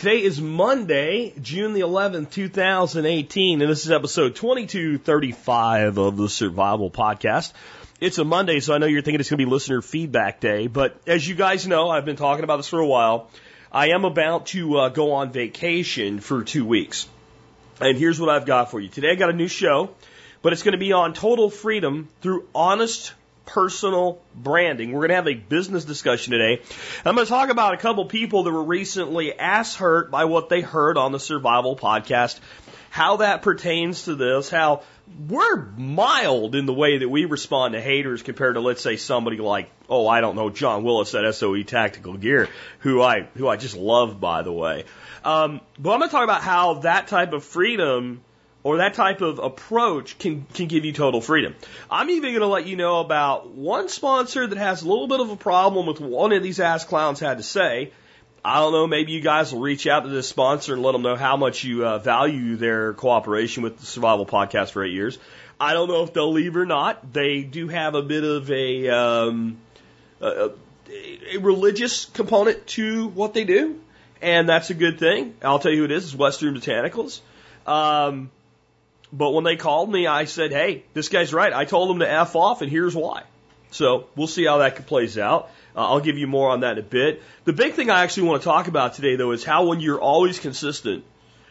Today is Monday, June the 11th, 2018, and this is episode 2235 of the Survival Podcast. It's a Monday, so I know you're thinking it's going to be listener feedback day, but as you guys know, I've been talking about this for a while. I am about to uh, go on vacation for two weeks. And here's what I've got for you. Today I got a new show, but it's going to be on total freedom through honest personal branding. We're going to have a business discussion today. I'm going to talk about a couple people that were recently ass hurt by what they heard on the Survival podcast, how that pertains to this, how we're mild in the way that we respond to haters compared to, let's say, somebody like, oh, I don't know, John Willis at SOE Tactical Gear, who I, who I just love, by the way. Um, but I'm going to talk about how that type of freedom or that type of approach can, can give you total freedom. I'm even going to let you know about one sponsor that has a little bit of a problem with one of these ass clowns had to say. I don't know, maybe you guys will reach out to this sponsor and let them know how much you uh, value their cooperation with the Survival Podcast for eight years. I don't know if they'll leave or not. They do have a bit of a, um, a, a religious component to what they do and that's a good thing. I'll tell you who it is. It's Western Botanicals. Um, but when they called me, I said, "Hey, this guy's right." I told him to f off, and here's why. So we'll see how that plays out. Uh, I'll give you more on that in a bit. The big thing I actually want to talk about today, though, is how when you're always consistent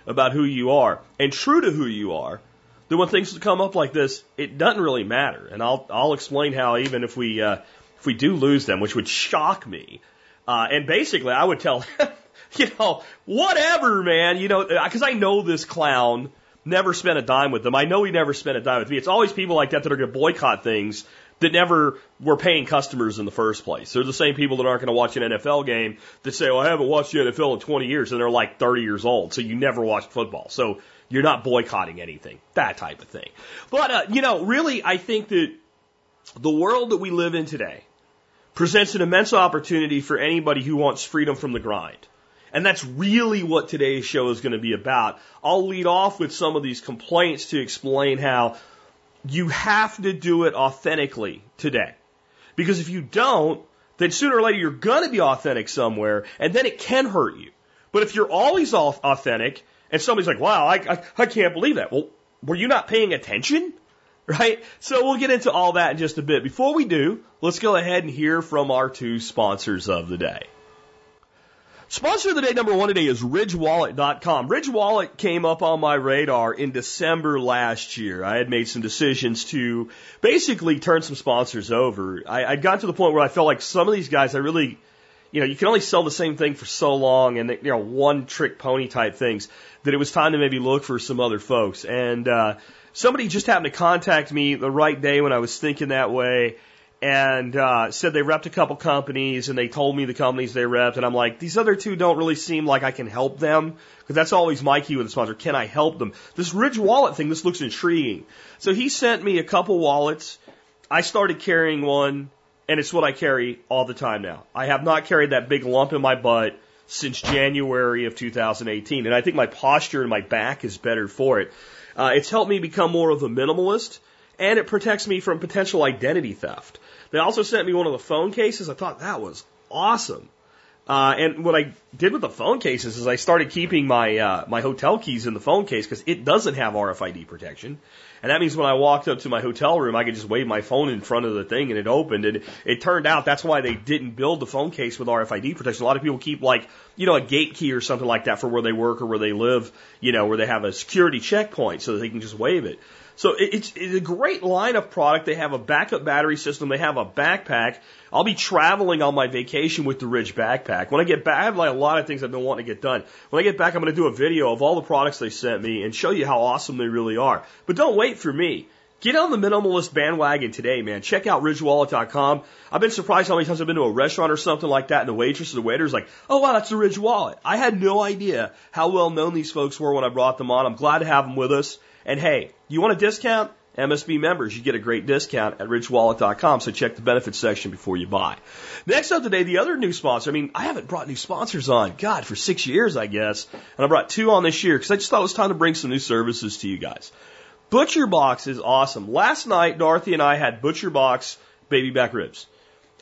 about who you are and true to who you are, then when things come up like this, it doesn't really matter. And I'll I'll explain how even if we uh, if we do lose them, which would shock me, uh, and basically I would tell you know, whatever, man. You know, because I know this clown never spent a dime with them. I know he never spent a dime with me. It's always people like that that are going to boycott things that never were paying customers in the first place. They're the same people that aren't going to watch an NFL game that say, well, I haven't watched the NFL in 20 years, and they're like 30 years old, so you never watched football. So you're not boycotting anything, that type of thing. But, uh, you know, really, I think that the world that we live in today presents an immense opportunity for anybody who wants freedom from the grind. And that's really what today's show is going to be about. I'll lead off with some of these complaints to explain how you have to do it authentically today. Because if you don't, then sooner or later you're going to be authentic somewhere and then it can hurt you. But if you're always authentic and somebody's like, wow, I, I, I can't believe that. Well, were you not paying attention? Right? So we'll get into all that in just a bit. Before we do, let's go ahead and hear from our two sponsors of the day. Sponsor of the day number one today is RidgeWallet.com. Ridge Wallet came up on my radar in December last year. I had made some decisions to basically turn some sponsors over. I, I'd gotten to the point where I felt like some of these guys, I really, you know, you can only sell the same thing for so long and, you know, one trick pony type things that it was time to maybe look for some other folks. And, uh, somebody just happened to contact me the right day when I was thinking that way and uh, said they repped a couple companies and they told me the companies they repped and I'm like these other two don't really seem like I can help them. Because that's always my key with a sponsor can I help them? This Ridge wallet thing this looks intriguing. So he sent me a couple wallets. I started carrying one and it's what I carry all the time now. I have not carried that big lump in my butt since January of 2018 and I think my posture and my back is better for it. Uh, it's helped me become more of a minimalist and it protects me from potential identity theft they also sent me one of the phone cases. I thought that was awesome. Uh, and what I did with the phone cases is I started keeping my uh, my hotel keys in the phone case because it doesn't have RFID protection, and that means when I walked up to my hotel room, I could just wave my phone in front of the thing and it opened. And it turned out that's why they didn't build the phone case with RFID protection. A lot of people keep like you know a gate key or something like that for where they work or where they live, you know, where they have a security checkpoint so that they can just wave it. So it's, it's a great line of product. They have a backup battery system. They have a backpack. I'll be traveling on my vacation with the Ridge backpack. When I get back, I have like a lot of things I've been wanting to get done. When I get back, I'm going to do a video of all the products they sent me and show you how awesome they really are. But don't wait for me. Get on the minimalist bandwagon today, man. Check out ridgewallet.com. I've been surprised how many times I've been to a restaurant or something like that and the waitress or the waiter's like, oh wow, that's the Ridge Wallet. I had no idea how well known these folks were when I brought them on. I'm glad to have them with us. And hey, you want a discount? MSB members, you get a great discount at ridgewallet.com. So check the benefits section before you buy. Next up today, the other new sponsor. I mean, I haven't brought new sponsors on, God, for six years, I guess. And I brought two on this year because I just thought it was time to bring some new services to you guys. Butcher Box is awesome. Last night, Dorothy and I had Butcher Box baby back ribs.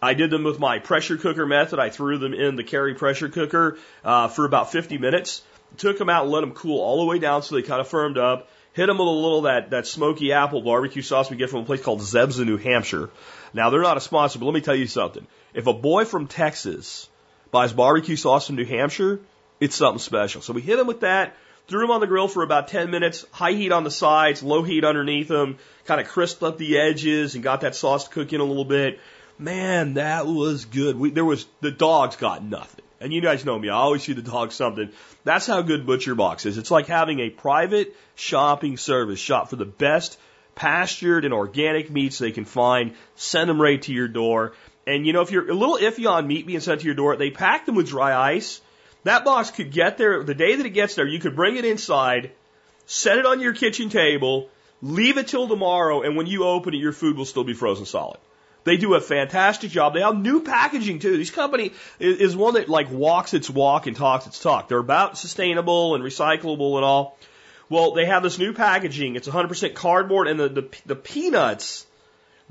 I did them with my pressure cooker method. I threw them in the Carry pressure cooker uh, for about 50 minutes. Took them out and let them cool all the way down so they kind of firmed up. Hit them with a little that that smoky apple barbecue sauce we get from a place called Zeb's in New Hampshire. Now they're not a sponsor, but let me tell you something. If a boy from Texas buys barbecue sauce from New Hampshire, it's something special. So we hit them with that, threw them on the grill for about 10 minutes, high heat on the sides, low heat underneath them, kind of crisped up the edges and got that sauce cooking a little bit. Man, that was good. We, there was, the dogs got nothing. And you guys know me, I always see the dog something. That's how good Butcher Box is. It's like having a private shopping service. Shop for the best pastured and organic meats they can find. Send them right to your door. And you know, if you're a little iffy on meat being sent to your door, they pack them with dry ice. That box could get there the day that it gets there. You could bring it inside, set it on your kitchen table, leave it till tomorrow, and when you open it, your food will still be frozen solid. They do a fantastic job. They have new packaging too. This company is, one that like walks its walk and talks its talk. They're about sustainable and recyclable and all. Well, they have this new packaging. It's 100% cardboard and the, the, the peanuts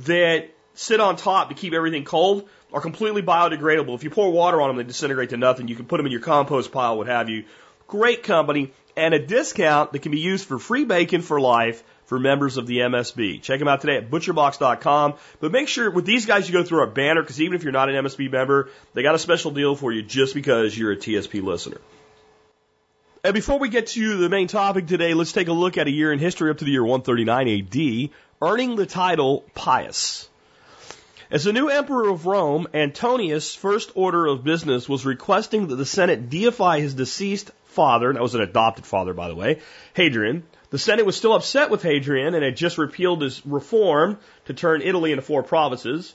that sit on top to keep everything cold are completely biodegradable. If you pour water on them, they disintegrate to nothing. You can put them in your compost pile, what have you. Great company and a discount that can be used for free bacon for life for members of the MSB. Check them out today at butcherbox.com. But make sure with these guys you go through our banner because even if you're not an MSB member, they got a special deal for you just because you're a TSP listener. And before we get to the main topic today, let's take a look at a year in history up to the year 139 AD, earning the title Pius. As the new emperor of Rome, Antoninus' first order of business was requesting that the Senate deify his deceased father, that was an adopted father, by the way, Hadrian, the Senate was still upset with Hadrian and had just repealed his reform to turn Italy into four provinces.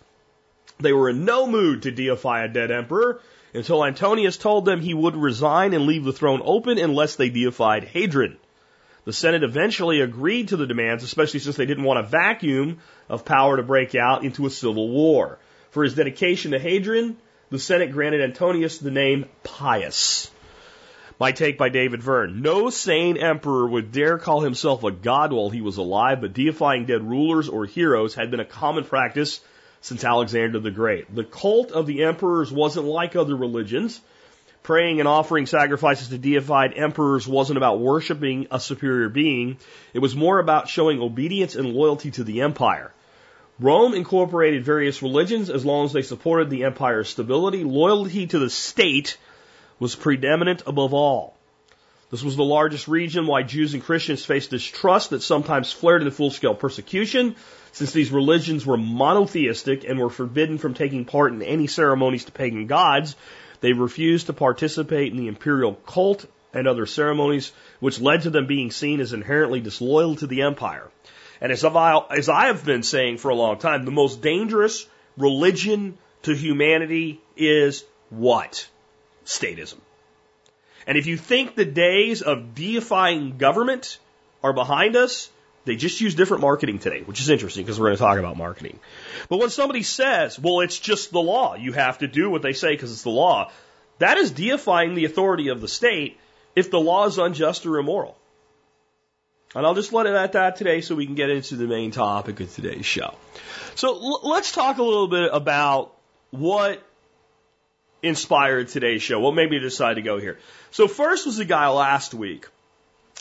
They were in no mood to deify a dead emperor until Antoninus told them he would resign and leave the throne open unless they deified Hadrian. The Senate eventually agreed to the demands, especially since they didn't want a vacuum of power to break out into a civil war. For his dedication to Hadrian, the Senate granted Antoninus the name Pius. My take by David Verne. No sane emperor would dare call himself a god while he was alive, but deifying dead rulers or heroes had been a common practice since Alexander the Great. The cult of the emperors wasn't like other religions. Praying and offering sacrifices to deified emperors wasn't about worshiping a superior being. It was more about showing obedience and loyalty to the empire. Rome incorporated various religions as long as they supported the empire's stability. Loyalty to the state was preeminent above all. This was the largest region why Jews and Christians faced distrust that sometimes flared into full scale persecution, since these religions were monotheistic and were forbidden from taking part in any ceremonies to pagan gods. They refused to participate in the imperial cult and other ceremonies, which led to them being seen as inherently disloyal to the empire. And as, I, as I have been saying for a long time, the most dangerous religion to humanity is what? Statism. And if you think the days of deifying government are behind us, they just use different marketing today, which is interesting because we're going to talk about marketing. But when somebody says, well, it's just the law, you have to do what they say because it's the law, that is deifying the authority of the state if the law is unjust or immoral. And I'll just let it at that today so we can get into the main topic of today's show. So let's talk a little bit about what inspired today's show? What made me decide to go here? So first was the guy last week.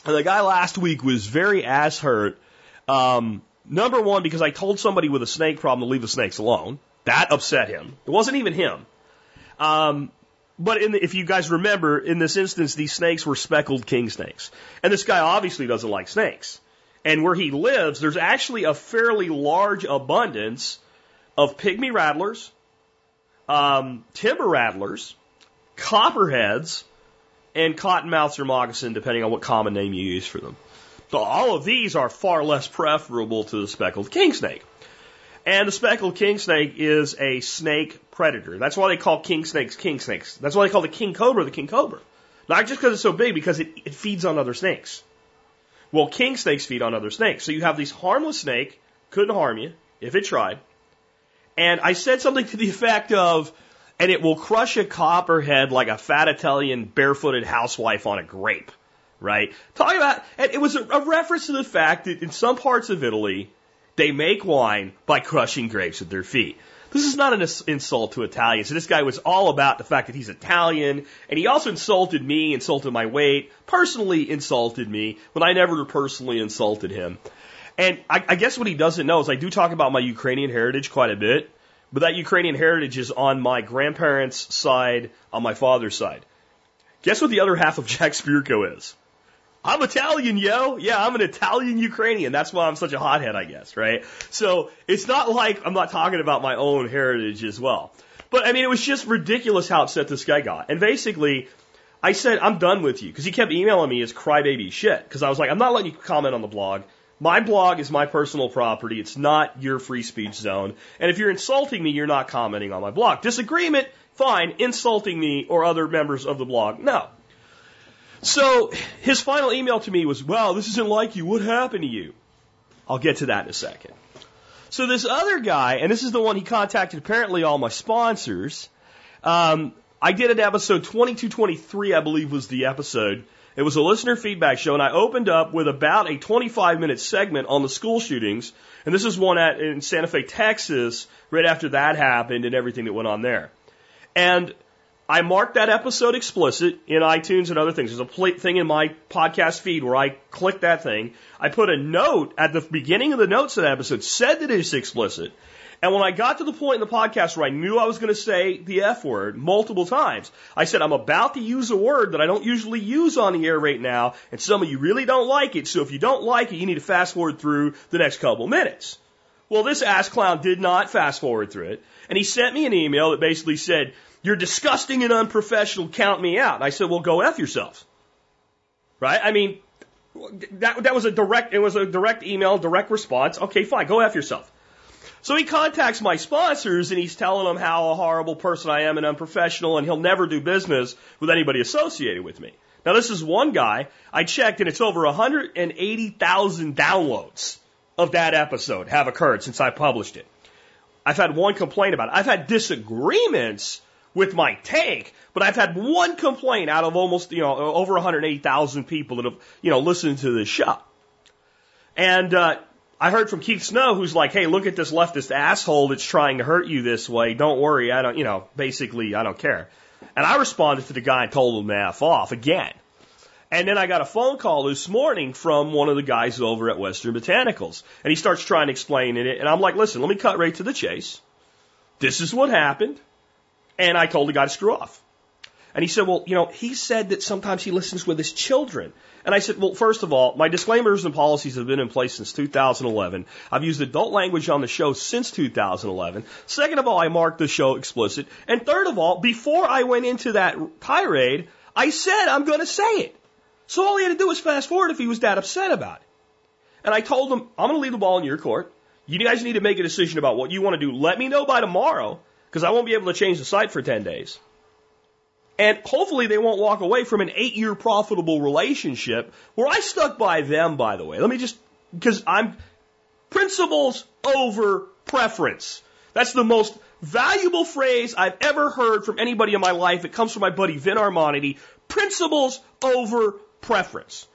And the guy last week was very ass hurt. Um, number one, because I told somebody with a snake problem to leave the snakes alone. That upset him. It wasn't even him. Um, but the, if you guys remember, in this instance, these snakes were speckled king snakes. And this guy obviously doesn't like snakes. And where he lives, there's actually a fairly large abundance of pygmy rattlers, um, timber rattlers, copperheads, and cottonmouths or moccasin, depending on what common name you use for them. So all of these are far less preferable to the speckled king snake. And the speckled king snake is a snake predator. That's why they call king snakes king snakes. That's why they call the king cobra the king cobra. Not just because it's so big, because it, it feeds on other snakes. Well, king snakes feed on other snakes. So you have these harmless snake, couldn't harm you if it tried. And I said something to the effect of, and it will crush a copperhead like a fat Italian barefooted housewife on a grape, right? Talking about, and it was a, a reference to the fact that in some parts of Italy, they make wine by crushing grapes with their feet. This is not an insult to Italians. So this guy was all about the fact that he's Italian, and he also insulted me, insulted my weight, personally insulted me when I never personally insulted him. And I, I guess what he doesn't know is I do talk about my Ukrainian heritage quite a bit, but that Ukrainian heritage is on my grandparents' side, on my father's side. Guess what the other half of Jack Spirko is? I'm Italian, yo. Yeah, I'm an Italian Ukrainian. That's why I'm such a hothead, I guess, right? So it's not like I'm not talking about my own heritage as well. But I mean, it was just ridiculous how upset this guy got. And basically, I said, I'm done with you. Because he kept emailing me his crybaby shit. Because I was like, I'm not letting you comment on the blog. My blog is my personal property. It's not your free speech zone. And if you're insulting me, you're not commenting on my blog. Disagreement, fine. Insulting me or other members of the blog, no. So his final email to me was, wow, this isn't like you. What happened to you? I'll get to that in a second. So this other guy, and this is the one he contacted apparently all my sponsors. Um, I did an episode 2223, I believe was the episode. It was a listener feedback show, and I opened up with about a 25 minute segment on the school shootings. And this is one at in Santa Fe, Texas, right after that happened and everything that went on there. And I marked that episode explicit in iTunes and other things. There's a thing in my podcast feed where I click that thing. I put a note at the beginning of the notes of that episode said that it is explicit. And when I got to the point in the podcast where I knew I was going to say the F word multiple times, I said, I'm about to use a word that I don't usually use on the air right now, and some of you really don't like it, so if you don't like it, you need to fast forward through the next couple minutes. Well, this ass clown did not fast forward through it, and he sent me an email that basically said, you're disgusting and unprofessional. Count me out. And I said, well, go F yourself. Right? I mean, that, that was a direct, it was a direct email, direct response. Okay, fine. Go F yourself. So he contacts my sponsors and he's telling them how a horrible person I am and unprofessional and he'll never do business with anybody associated with me. Now this is one guy. I checked and it's over 180,000 downloads of that episode have occurred since I published it. I've had one complaint about it. I've had disagreements with my take, but I've had one complaint out of almost, you know, over 180,000 people that have, you know, listened to this show. And, uh, I heard from Keith Snow who's like, hey, look at this leftist asshole that's trying to hurt you this way. Don't worry. I don't, you know, basically, I don't care. And I responded to the guy and told him to F off again. And then I got a phone call this morning from one of the guys over at Western Botanicals. And he starts trying to explain it. And I'm like, listen, let me cut right to the chase. This is what happened. And I told the guy to screw off. And he said, well, you know, he said that sometimes he listens with his children. And I said, well, first of all, my disclaimers and policies have been in place since 2011. I've used adult language on the show since 2011. Second of all, I marked the show explicit. And third of all, before I went into that tirade, I said I'm going to say it. So all he had to do was fast forward if he was that upset about it. And I told him, I'm going to leave the ball in your court. You guys need to make a decision about what you want to do. Let me know by tomorrow because I won't be able to change the site for 10 days. And hopefully they won't walk away from an eight year profitable relationship where I stuck by them, by the way. Let me just, because I'm principles over preference. That's the most valuable phrase I've ever heard from anybody in my life. It comes from my buddy Vin Armoniti. Principles over preference.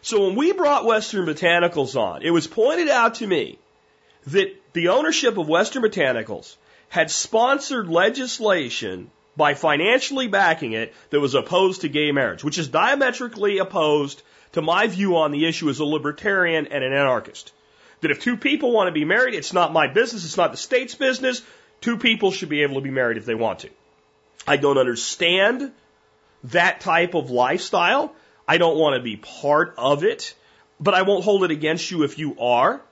So when we brought Western Botanicals on, it was pointed out to me that the ownership of Western Botanicals had sponsored legislation by financially backing it that was opposed to gay marriage, which is diametrically opposed to my view on the issue as a libertarian and an anarchist. That if two people want to be married, it's not my business, it's not the state's business. Two people should be able to be married if they want to. I don't understand that type of lifestyle. I don't want to be part of it, but I won't hold it against you if you are.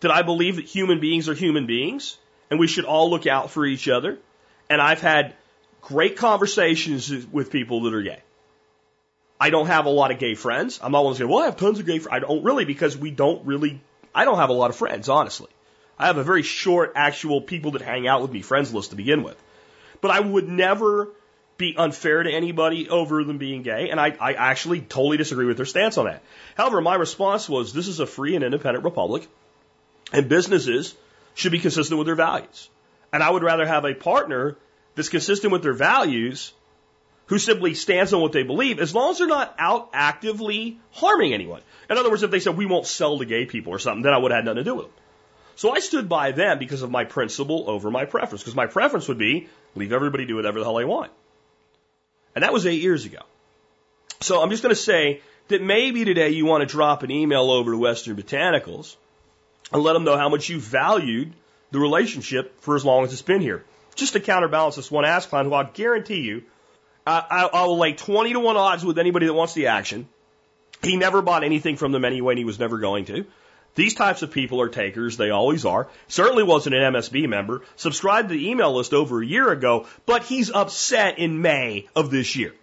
That I believe that human beings are human beings and we should all look out for each other. And I've had great conversations with people that are gay. I don't have a lot of gay friends. I'm not one to say, well, I have tons of gay friends. I don't really because we don't really, I don't have a lot of friends, honestly. I have a very short actual people that hang out with me friends list to begin with. But I would never be unfair to anybody over them being gay, and I, I actually totally disagree with their stance on that. However, my response was this is a free and independent republic, and businesses should be consistent with their values. And I would rather have a partner that's consistent with their values who simply stands on what they believe as long as they're not out actively harming anyone. In other words, if they said we won't sell to gay people or something, then I would have had nothing to do with them. So I stood by them because of my principle over my preference, because my preference would be leave everybody do whatever the hell they want. And that was eight years ago. So I'm just going to say that maybe today you want to drop an email over to Western Botanicals and let them know how much you valued the relationship for as long as it's been here. Just to counterbalance this one ass clown who I'll guarantee you, I, I, I will lay 20 to 1 odds with anybody that wants the action. He never bought anything from them anyway and he was never going to. These types of people are takers. They always are. Certainly wasn't an MSB member. Subscribed to the email list over a year ago, but he's upset in May of this year.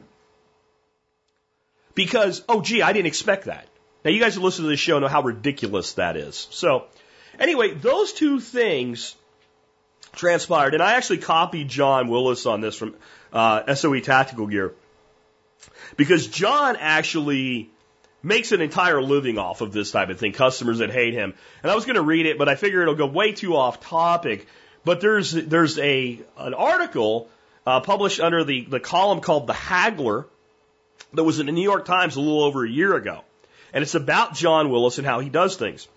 Because, oh gee, I didn't expect that. Now you guys who listen to this show know how ridiculous that is. So, anyway, those two things transpired, and I actually copied John Willis on this from uh, SOE Tactical Gear. Because John actually makes an entire living off of this type of thing. Customers that hate him, and I was going to read it, but I figure it'll go way too off topic. But there's there's a an article uh, published under the the column called the Haggler that was in the New York Times a little over a year ago, and it's about John Willis and how he does things,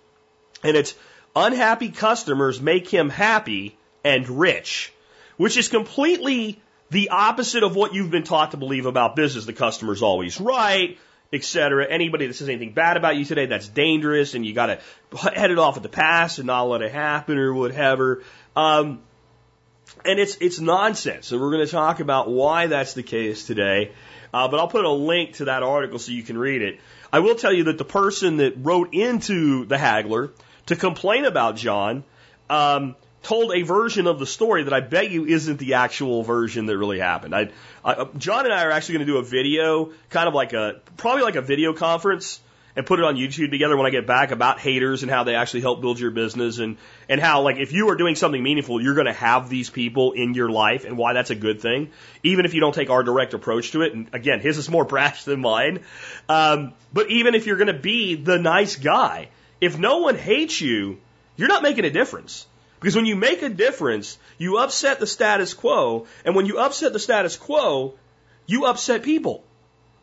and it's unhappy customers make him happy and rich, which is completely the opposite of what you've been taught to believe about business. The customer's always right, etc. Anybody that says anything bad about you today, that's dangerous, and you got to head it off at the pass and not let it happen or whatever. Um, and it's it's nonsense. And we're going to talk about why that's the case today. Uh, but I'll put a link to that article so you can read it. I will tell you that the person that wrote into the Haggler to complain about John um, told a version of the story that I bet you isn't the actual version that really happened. I, I, John and I are actually going to do a video, kind of like a probably like a video conference, and put it on YouTube together when I get back about haters and how they actually help build your business and and how like if you are doing something meaningful, you're going to have these people in your life and why that's a good thing, even if you don't take our direct approach to it. And again, his is more brash than mine. Um, but even if you're going to be the nice guy, if no one hates you, you're not making a difference. Because when you make a difference, you upset the status quo, and when you upset the status quo, you upset people.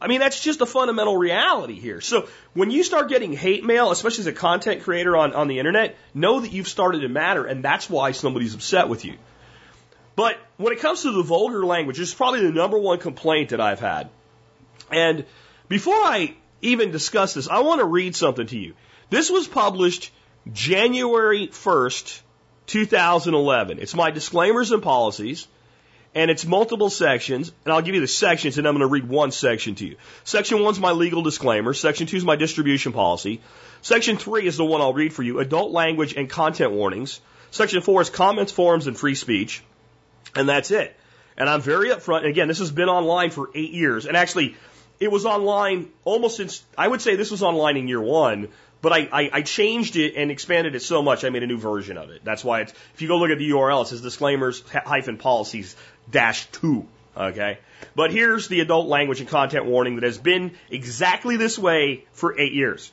I mean, that's just a fundamental reality here. So when you start getting hate mail, especially as a content creator on, on the internet, know that you've started to matter, and that's why somebody's upset with you. But when it comes to the vulgar language, it's probably the number one complaint that I've had. And before I even discuss this, I want to read something to you. This was published January 1st, 2011. It's my disclaimers and policies, and it's multiple sections, and I'll give you the sections, and I'm going to read one section to you. Section one's my legal disclaimer. Section two is my distribution policy. Section three is the one I'll read for you, adult language and content warnings. Section four is comments, forums, and free speech. And that's it. And I'm very upfront. And again, this has been online for eight years. And actually, it was online almost since, I would say this was online in year one, but I, I, I, changed it and expanded it so much I made a new version of it. That's why it's, if you go look at the URL, it says disclaimers hyphen policies dash two. Okay. But here's the adult language and content warning that has been exactly this way for eight years.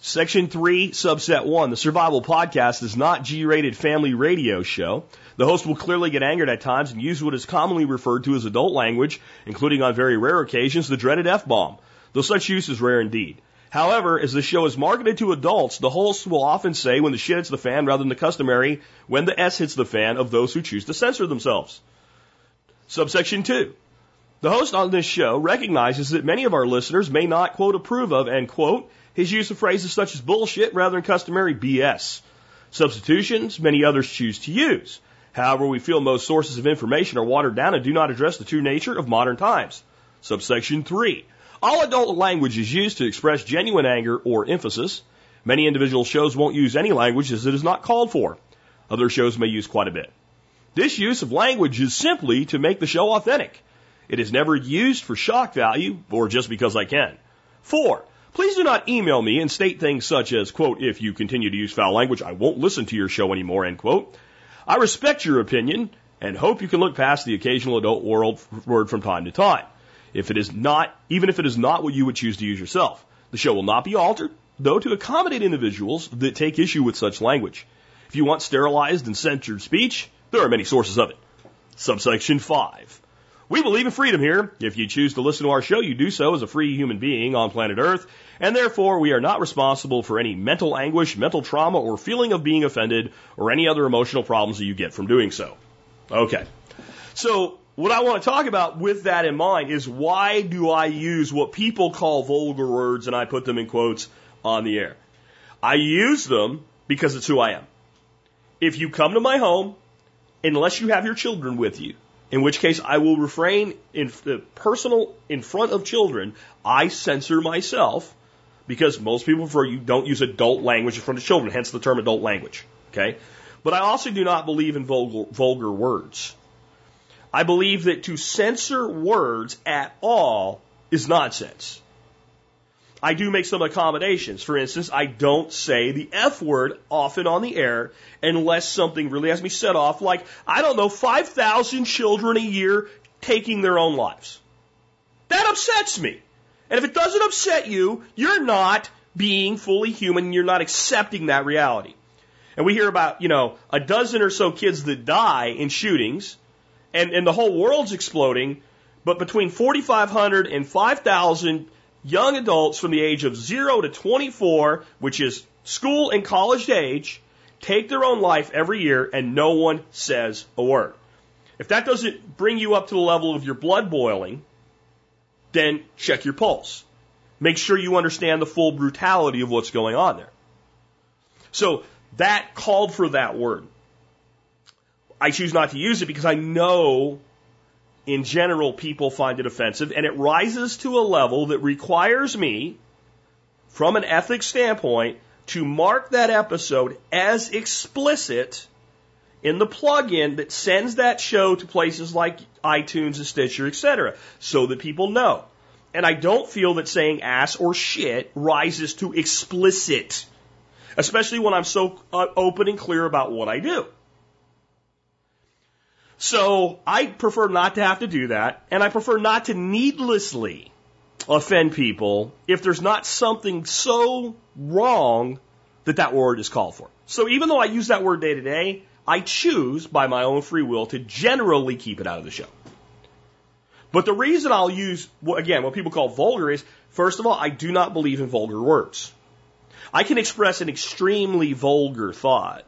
Section 3, subset 1. The Survival Podcast is not G-rated family radio show. The host will clearly get angered at times and use what is commonly referred to as adult language, including on very rare occasions the dreaded F-bomb, though such use is rare indeed. However, as the show is marketed to adults, the hosts will often say when the shit hits the fan rather than the customary when the S hits the fan of those who choose to censor themselves. Subsection 2. The host on this show recognizes that many of our listeners may not, quote, approve of, end quote, his use of phrases such as bullshit rather than customary BS. Substitutions many others choose to use. However, we feel most sources of information are watered down and do not address the true nature of modern times. Subsection 3. All adult language is used to express genuine anger or emphasis. Many individual shows won't use any language as it is not called for. Other shows may use quite a bit. This use of language is simply to make the show authentic. It is never used for shock value or just because I can. Four, please do not email me and state things such as, quote, if you continue to use foul language, I won't listen to your show anymore, end quote. I respect your opinion and hope you can look past the occasional adult world word from time to time. If it is not, even if it is not what you would choose to use yourself, the show will not be altered, though to accommodate individuals that take issue with such language. If you want sterilized and censored speech, there are many sources of it. Subsection 5. We believe in freedom here. If you choose to listen to our show, you do so as a free human being on planet Earth, and therefore we are not responsible for any mental anguish, mental trauma, or feeling of being offended, or any other emotional problems that you get from doing so. Okay. So, what I want to talk about with that in mind is why do I use what people call vulgar words and I put them in quotes on the air? I use them because it's who I am. If you come to my home, unless you have your children with you, in which case I will refrain in the personal in front of children. I censor myself because most people prefer you don't use adult language in front of children, hence the term adult language. Okay? But I also do not believe in vulgar, vulgar words. I believe that to censor words at all is nonsense. I do make some accommodations. For instance, I don't say the F word often on the air unless something really has me set off, like, I don't know, 5,000 children a year taking their own lives. That upsets me. And if it doesn't upset you, you're not being fully human and you're not accepting that reality. And we hear about, you know, a dozen or so kids that die in shootings and, and the whole world's exploding, but between 4,500 and 5,000 young adults from the age of 0 to 24, which is school and college age, take their own life every year and no one says a word. If that doesn't bring you up to the level of your blood boiling, then check your pulse. Make sure you understand the full brutality of what's going on there. So that called for that word. I choose not to use it because I know in general, people find it offensive, and it rises to a level that requires me, from an ethics standpoint, to mark that episode as explicit in the plugin that sends that show to places like iTunes and Stitcher, etc., so that people know. And I don't feel that saying ass or shit rises to explicit, especially when I'm so uh, open and clear about what I do. So I prefer not to have to do that, and I prefer not to needlessly offend people if there's not something so wrong that that word is called for. So even though I use that word day to day, I choose by my own free will to generally keep it out of the show. But the reason I'll use, again, what people call vulgar is, first of all, I do not believe in vulgar words. I can express an extremely vulgar thought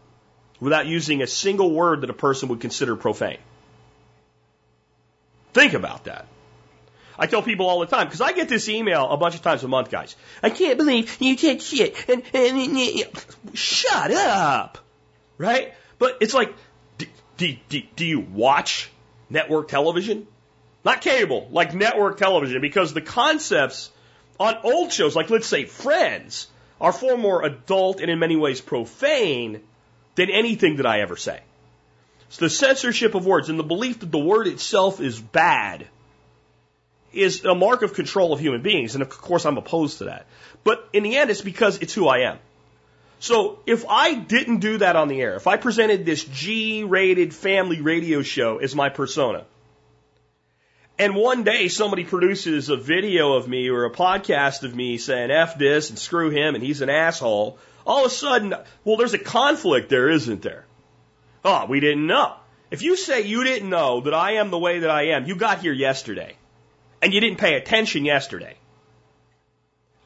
without using a single word that a person would consider profane. Think about that. I tell people all the time because I get this email a bunch of times a month, guys. I can't believe you take shit and, and, and, and shut up, right? But it's like, do, do you watch network television? Not cable, like network television, because the concepts on old shows, like let's say Friends, are far more adult and in many ways profane than anything that I ever say. So the censorship of words and the belief that the word itself is bad is a mark of control of human beings. And of course, I'm opposed to that. But in the end, it's because it's who I am. So if I didn't do that on the air, if I presented this G rated family radio show as my persona, and one day somebody produces a video of me or a podcast of me saying F this and screw him and he's an asshole, all of a sudden, well, there's a conflict there, isn't there? Oh, we didn't know. If you say you didn't know that I am the way that I am, you got here yesterday. And you didn't pay attention yesterday.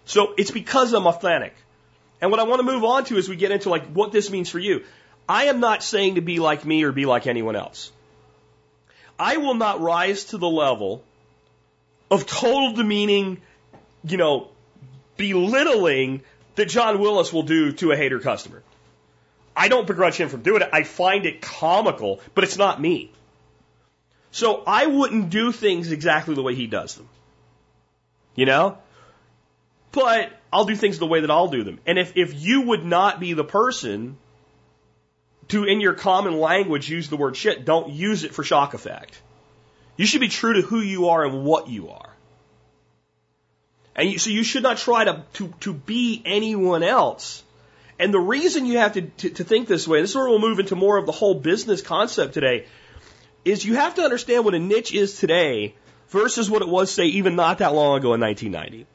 So it's because I'm authentic. And what I want to move on to as we get into like what this means for you. I am not saying to be like me or be like anyone else. I will not rise to the level of total demeaning, you know, belittling that John Willis will do to a hater customer. I don't begrudge him from doing it. I find it comical, but it's not me. So I wouldn't do things exactly the way he does them. You know? But I'll do things the way that I'll do them. And if, if you would not be the person to, in your common language, use the word shit, don't use it for shock effect. You should be true to who you are and what you are. And you, so you should not try to, to, to be anyone else and the reason you have to, to, to think this way, this is where we'll move into more of the whole business concept today. is you have to understand what a niche is today versus what it was, say, even not that long ago in 1990.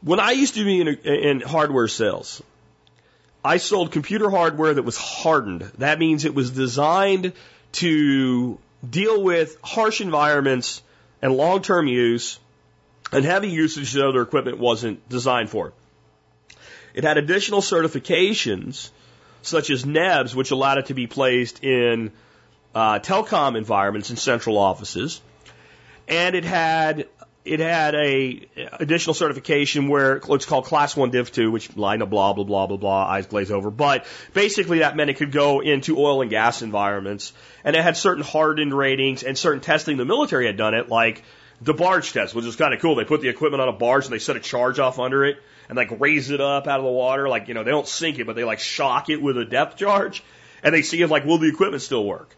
When I used to be in, in hardware sales, I sold computer hardware that was hardened. That means it was designed to deal with harsh environments and long term use and heavy usage that other equipment wasn't designed for. It had additional certifications such as NEBS, which allowed it to be placed in uh, telecom environments and central offices, and it had it had a additional certification where it's called Class One Div Two, which line of blah blah blah blah blah, eyes glaze over. But basically, that meant it could go into oil and gas environments, and it had certain hardened ratings and certain testing. The military had done it, like the barge test, which is kind of cool. They put the equipment on a barge and they set a charge off under it and like raise it up out of the water. Like you know, they don't sink it, but they like shock it with a depth charge, and they see if like will the equipment still work.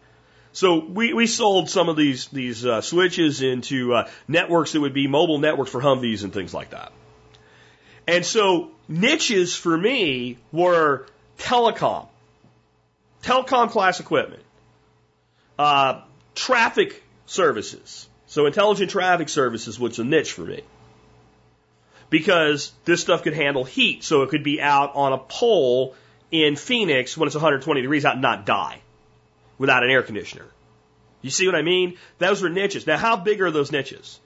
So we, we sold some of these these uh, switches into uh, networks that would be mobile networks for Humvees and things like that. And so niches for me were telecom, telecom class equipment, uh, traffic services. So intelligent traffic services was a niche for me because this stuff could handle heat, so it could be out on a pole in Phoenix when it's 120 degrees out and not die without an air conditioner. You see what I mean? Those were niches. Now, how big are those niches?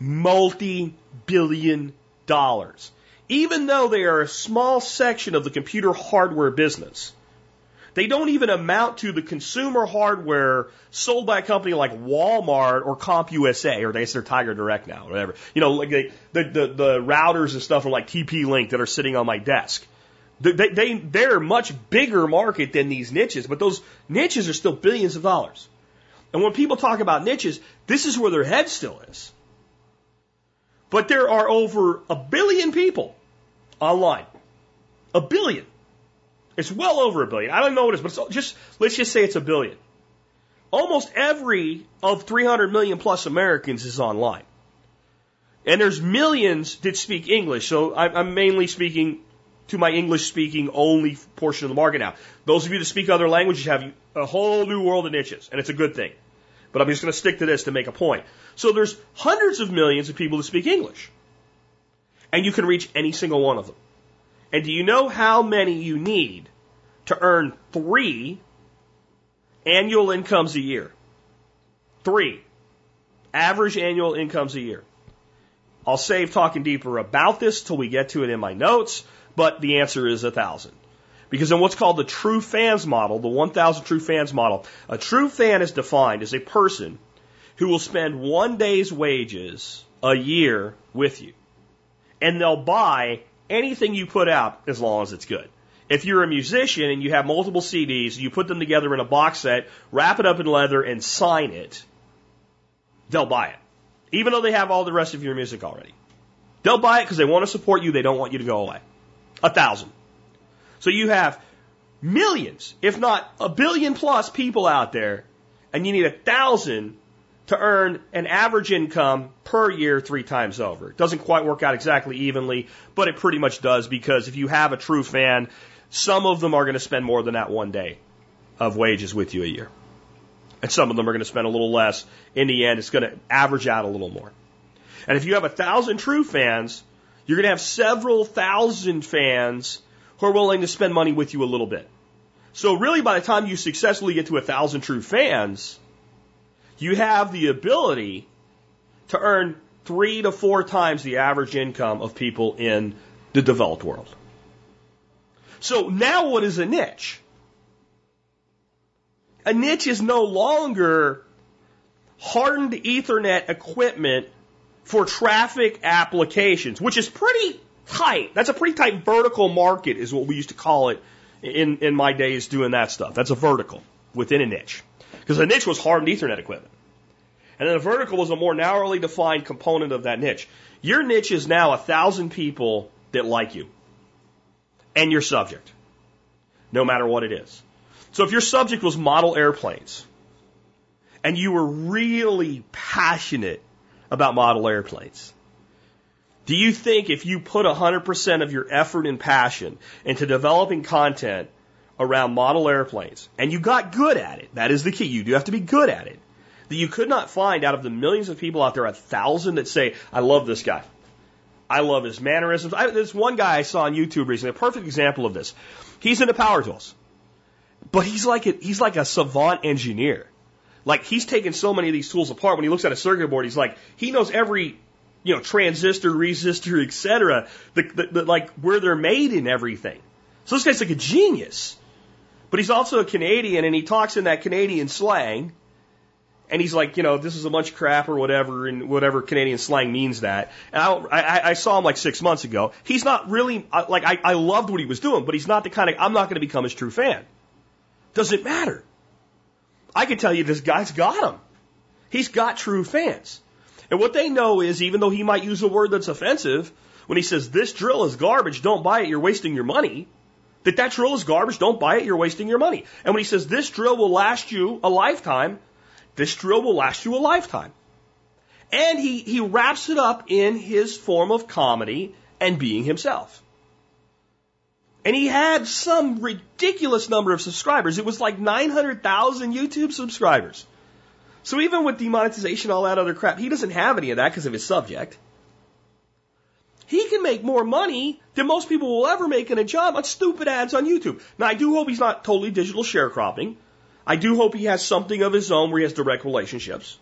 Multi billion dollars. Even though they are a small section of the computer hardware business, they don't even amount to the consumer hardware sold by a company like Walmart or CompUSA, or they say they're Tiger Direct now, or whatever. You know, like they, the, the, the routers and stuff are like TP Link that are sitting on my desk. They, they, they're a much bigger market than these niches, but those niches are still billions of dollars. And when people talk about niches, this is where their head still is. But there are over a billion people online. A billion. It's well over a billion. I don't know what it is, but just, let's just say it's a billion. Almost every of 300 million plus Americans is online. And there's millions that speak English. So I'm mainly speaking to my English speaking only portion of the market now. Those of you that speak other languages have a whole new world of niches, and it's a good thing. But I'm just going to stick to this to make a point. So there's hundreds of millions of people that speak English. And you can reach any single one of them. And do you know how many you need to earn three annual incomes a year? Three. Average annual incomes a year. I'll save talking deeper about this till we get to it in my notes but the answer is a thousand. Because in what's called the true fans model, the 1000 true fans model, a true fan is defined as a person who will spend one day's wages a year with you. And they'll buy anything you put out as long as it's good. If you're a musician and you have multiple CDs, you put them together in a box set, wrap it up in leather, and sign it, they'll buy it. Even though they have all the rest of your music already. They'll buy it because they want to support you, they don't want you to go away. A thousand. So you have millions, if not a billion plus people out there, and you need a thousand to earn an average income per year three times over. It doesn't quite work out exactly evenly, but it pretty much does because if you have a true fan, some of them are going to spend more than that one day of wages with you a year. And some of them are going to spend a little less. In the end, it's going to average out a little more. And if you have a thousand true fans, you're going to have several thousand fans who are willing to spend money with you a little bit. So really, by the time you successfully get to a thousand true fans, you have the ability to earn three to four times the average income of people in the developed world. So now what is a niche? A niche is no longer hardened Ethernet equipment for traffic applications, which is pretty tight. That's a pretty tight vertical market, is what we used to call it in, in my days doing that stuff. That's a vertical within a niche. Because a niche was hardened Ethernet equipment. And then a vertical was a more narrowly defined component of that niche. Your niche is now a thousand people that like you and your subject, no matter what it is. So if your subject was model airplanes and you were really passionate about model airplanes. Do you think if you put 100% of your effort and passion into developing content around model airplanes, and you got good at it, that is the key. You do have to be good at it. That you could not find out of the millions of people out there a thousand that say, I love this guy. I love his mannerisms. I, there's one guy I saw on YouTube recently, a perfect example of this. He's into power tools, but he's like a, he's like a savant engineer. Like he's taken so many of these tools apart. When he looks at a circuit board, he's like he knows every you know transistor, resistor, etc. The, the, the, like where they're made and everything. So this guy's like a genius. But he's also a Canadian, and he talks in that Canadian slang. And he's like, you know, this is a bunch of crap or whatever, and whatever Canadian slang means that. And I, I, I saw him like six months ago. He's not really, like, I, I loved what he was doing, but he's not the kind of, I'm not going to become his true fan. Doesn't matter. I can tell you this guy's got them. He's got true fans. And what they know is, even though he might use a word that's offensive, when he says, this drill is garbage, don't buy it, you're wasting your money, that that drill is garbage, don't buy it, you're wasting your money. And when he says, this drill will last you a lifetime, this drill will last you a lifetime. And he, he wraps it up in his form of comedy and being himself. And he had some ridiculous number of subscribers. It was like 900,000 YouTube subscribers. So even with demonetization, all that other crap, he doesn't have any of that because of his subject. He can make more money than most people will ever make in a job on stupid ads on YouTube. Now, I do hope he's not totally digital sharecropping. I do hope he has something of his own where he has direct relationships.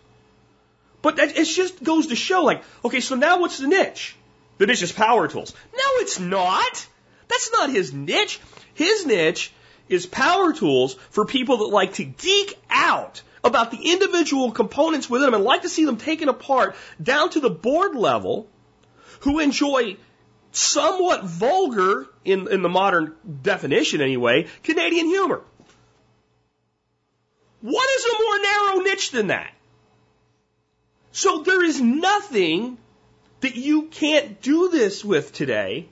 But it just goes to show, like, okay, so now what's the niche? The niche is power tools. No, it's not. That's not his niche. His niche is power tools for people that like to geek out about the individual components within them and like to see them taken apart down to the board level who enjoy somewhat vulgar, in, in the modern definition anyway, Canadian humor. What is a more narrow niche than that? So there is nothing that you can't do this with today.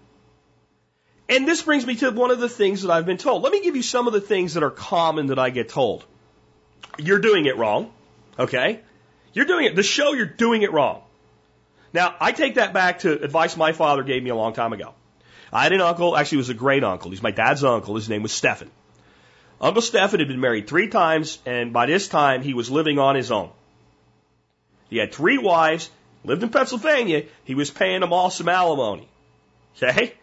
And this brings me to one of the things that I've been told. Let me give you some of the things that are common that I get told. You're doing it wrong. Okay? You're doing it, the show, you're doing it wrong. Now, I take that back to advice my father gave me a long time ago. I had an uncle, actually, was a great uncle. He's my dad's uncle. His name was Stephen. Uncle Stephen had been married three times, and by this time, he was living on his own. He had three wives, lived in Pennsylvania. He was paying them all some alimony. Okay?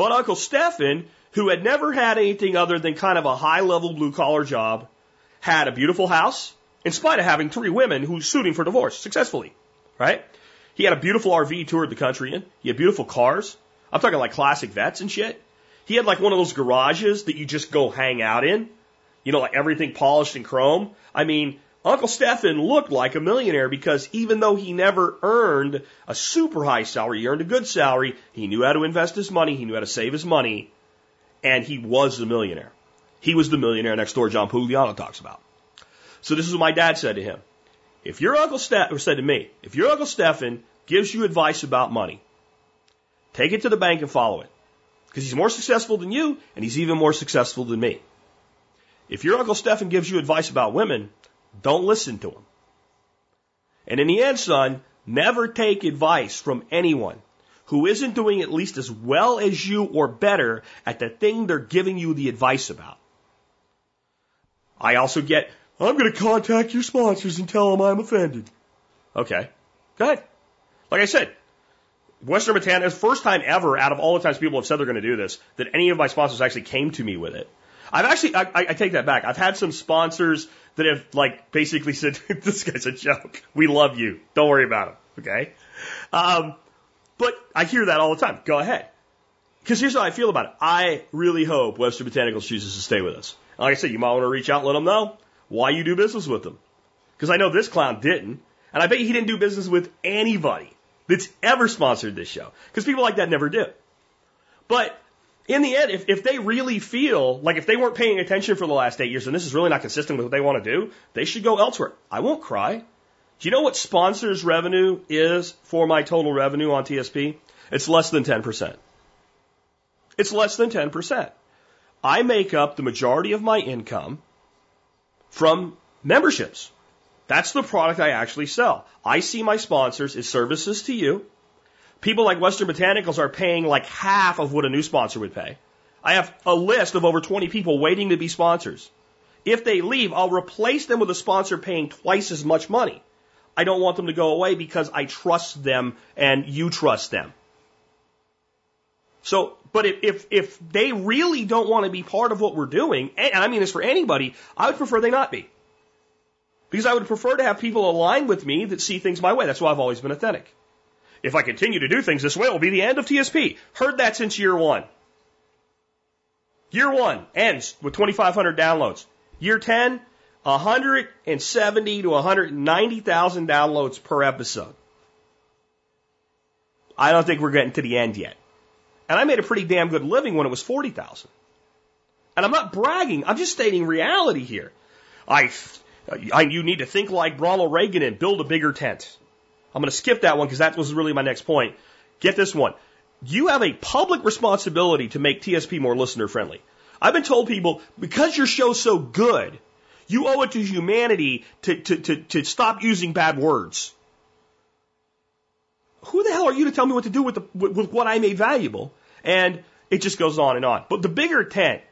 But Uncle Stephen, who had never had anything other than kind of a high level blue collar job, had a beautiful house, in spite of having three women who sued him for divorce successfully, right? He had a beautiful RV toured the country in. He had beautiful cars. I'm talking like classic vets and shit. He had like one of those garages that you just go hang out in. You know, like everything polished and chrome. I mean, Uncle Stephen looked like a millionaire because even though he never earned a super high salary, he earned a good salary, he knew how to invest his money, he knew how to save his money, and he was a millionaire. He was the millionaire next door John Pugliano talks about. So this is what my dad said to him. If your Uncle Stephen, said to me, if your Uncle Stephen gives you advice about money, take it to the bank and follow it. Because he's more successful than you, and he's even more successful than me. If your Uncle Stephen gives you advice about women, don't listen to them. And in the end, son, never take advice from anyone who isn't doing at least as well as you or better at the thing they're giving you the advice about. I also get, I'm going to contact your sponsors and tell them I'm offended. Okay. Go ahead. Like I said, Western Botanicals, first time ever out of all the times people have said they're going to do this, that any of my sponsors actually came to me with it. I've actually, I, I take that back. I've had some sponsors that have like basically said, this guy's a joke. We love you. Don't worry about him. Okay. Um, but I hear that all the time. Go ahead. Because here's how I feel about it. I really hope Western Botanicals chooses to stay with us. Like I said, you might want to reach out and let them know why you do business with them. Because I know this clown didn't. And I bet he didn't do business with anybody that's ever sponsored this show. Because people like that never do. But in the end, if, if they really feel like if they weren't paying attention for the last eight years and this is really not consistent with what they want to do, they should go elsewhere. I won't cry. Do you know what sponsors revenue is for my total revenue on TSP? It's less than 10%. It's less than 10%. I make up the majority of my income from memberships. That's the product I actually sell. I see my sponsors as services to you. People like Western Botanicals are paying like half of what a new sponsor would pay. I have a list of over 20 people waiting to be sponsors. If they leave, I'll replace them with a sponsor paying twice as much money. I don't want them to go away because I trust them and you trust them. So, but if, if, if they really don't want to be part of what we're doing, and I mean this for anybody, I would prefer they not be. Because I would prefer to have people aligned with me that see things my way. That's why I've always been authentic. If I continue to do things this way, it will be the end of TSP. Heard that since year one. Year one ends with 2,500 downloads. Year 10, 170 to 190,000 downloads per episode. I don't think we're getting to the end yet. And I made a pretty damn good living when it was 40,000. And I'm not bragging, I'm just stating reality here. I, I, you need to think like Ronald Reagan and build a bigger tent. I'm going to skip that one because that was really my next point. Get this one. You have a public responsibility to make TSP more listener friendly. I've been told people, because your show's so good, you owe it to humanity to, to, to, to stop using bad words. Who the hell are you to tell me what to do with, the, with, with what I made valuable? And it just goes on and on. But the bigger tent,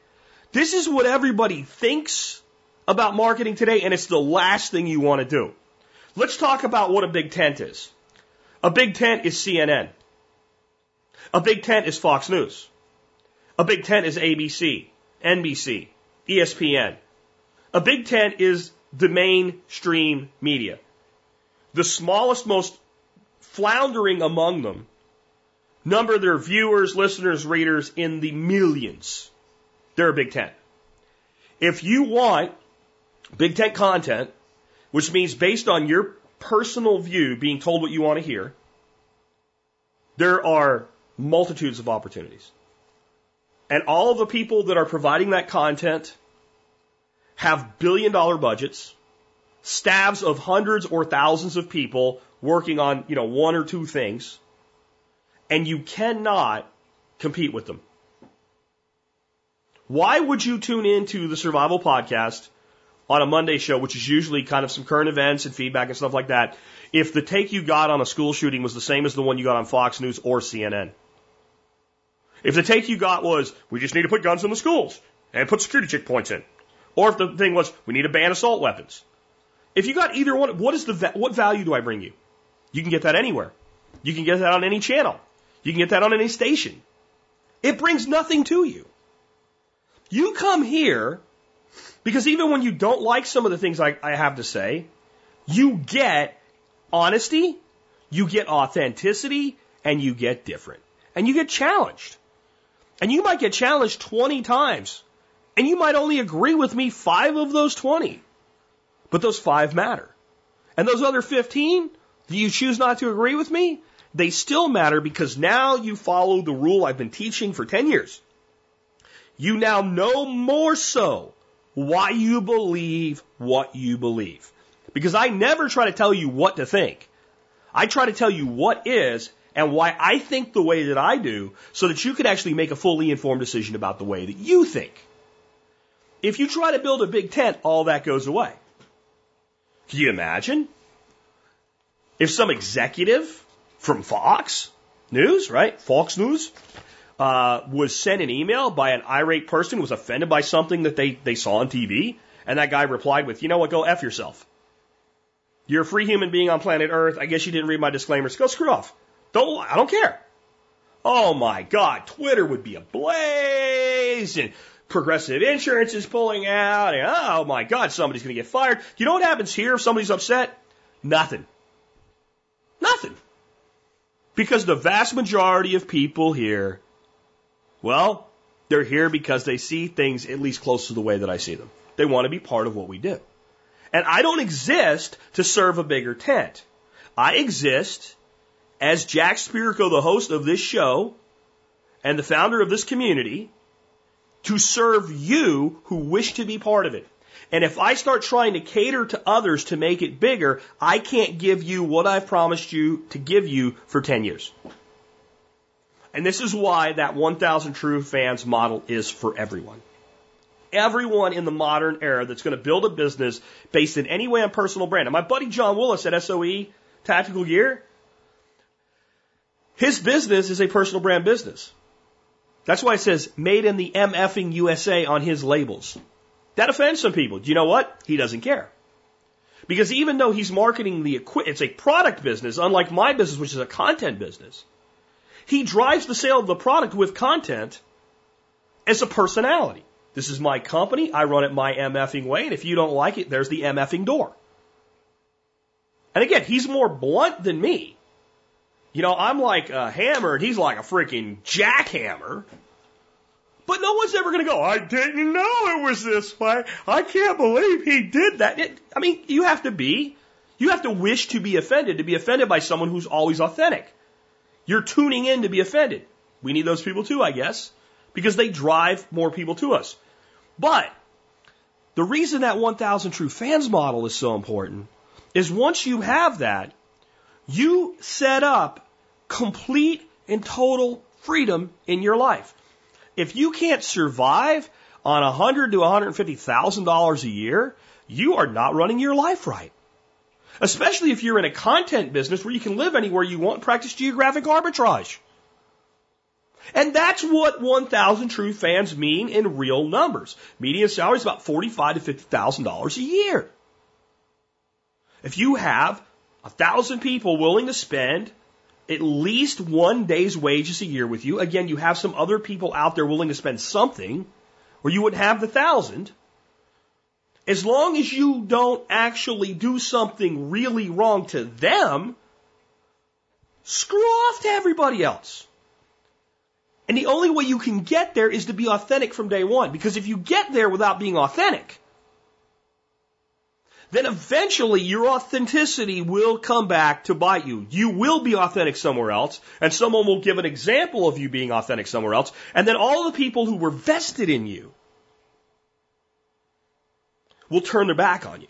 this is what everybody thinks about marketing today, and it's the last thing you want to do. Let's talk about what a big tent is. A big tent is CNN. A big tent is Fox News. A big tent is ABC, NBC, ESPN. A big tent is the mainstream media. The smallest, most floundering among them number their viewers, listeners, readers in the millions. They're a big tent. If you want big tent content, which means based on your personal view being told what you want to hear, there are multitudes of opportunities. And all of the people that are providing that content have billion dollar budgets, staffs of hundreds or thousands of people working on, you know, one or two things, and you cannot compete with them. Why would you tune into the survival podcast on a Monday show, which is usually kind of some current events and feedback and stuff like that, if the take you got on a school shooting was the same as the one you got on Fox News or CNN. If the take you got was, we just need to put guns in the schools and put security checkpoints in. Or if the thing was, we need to ban assault weapons. If you got either one, what is the, what value do I bring you? You can get that anywhere. You can get that on any channel. You can get that on any station. It brings nothing to you. You come here because even when you don't like some of the things I, I have to say, you get honesty, you get authenticity, and you get different. And you get challenged. And you might get challenged 20 times. And you might only agree with me five of those 20. But those five matter. And those other 15 that you choose not to agree with me, they still matter because now you follow the rule I've been teaching for 10 years. You now know more so why you believe what you believe. Because I never try to tell you what to think. I try to tell you what is and why I think the way that I do so that you can actually make a fully informed decision about the way that you think. If you try to build a big tent, all that goes away. Can you imagine? If some executive from Fox News, right? Fox News, uh, was sent an email by an irate person who was offended by something that they, they saw on TV. And that guy replied with, you know what, go F yourself. You're a free human being on planet Earth. I guess you didn't read my disclaimers. Go screw off. Don't, I don't care. Oh my God, Twitter would be ablaze and progressive insurance is pulling out and oh my God, somebody's going to get fired. You know what happens here if somebody's upset? Nothing. Nothing. Because the vast majority of people here well, they're here because they see things at least close to the way that I see them. They want to be part of what we do. And I don't exist to serve a bigger tent. I exist as Jack Spirko, the host of this show and the founder of this community, to serve you who wish to be part of it. And if I start trying to cater to others to make it bigger, I can't give you what I've promised you to give you for 10 years. And this is why that 1,000 true fans model is for everyone. Everyone in the modern era that's going to build a business based in any way on personal brand. And my buddy John Willis at SOE Tactical Gear, his business is a personal brand business. That's why it says made in the MFing USA on his labels. That offends some people. Do you know what? He doesn't care. Because even though he's marketing the equipment, it's a product business, unlike my business, which is a content business. He drives the sale of the product with content as a personality. This is my company. I run it my MFing way. And if you don't like it, there's the MFing door. And again, he's more blunt than me. You know, I'm like a hammer and he's like a freaking jackhammer. But no one's ever going to go, I didn't know it was this way. I can't believe he did that. It, I mean, you have to be, you have to wish to be offended, to be offended by someone who's always authentic. You're tuning in to be offended. We need those people too, I guess, because they drive more people to us. But the reason that 1000 True Fans model is so important is once you have that, you set up complete and total freedom in your life. If you can't survive on a hundred to one hundred fifty thousand dollars a year, you are not running your life right. Especially if you're in a content business where you can live anywhere you want and practice geographic arbitrage. And that's what 1,000 true fans mean in real numbers. Median salary is about forty-five to fifty thousand dollars a year. If you have a thousand people willing to spend at least one day's wages a year with you. Again, you have some other people out there willing to spend something, or you wouldn't have the thousand. As long as you don't actually do something really wrong to them, screw off to everybody else. And the only way you can get there is to be authentic from day one. Because if you get there without being authentic, then eventually your authenticity will come back to bite you. You will be authentic somewhere else, and someone will give an example of you being authentic somewhere else, and then all the people who were vested in you will turn their back on you.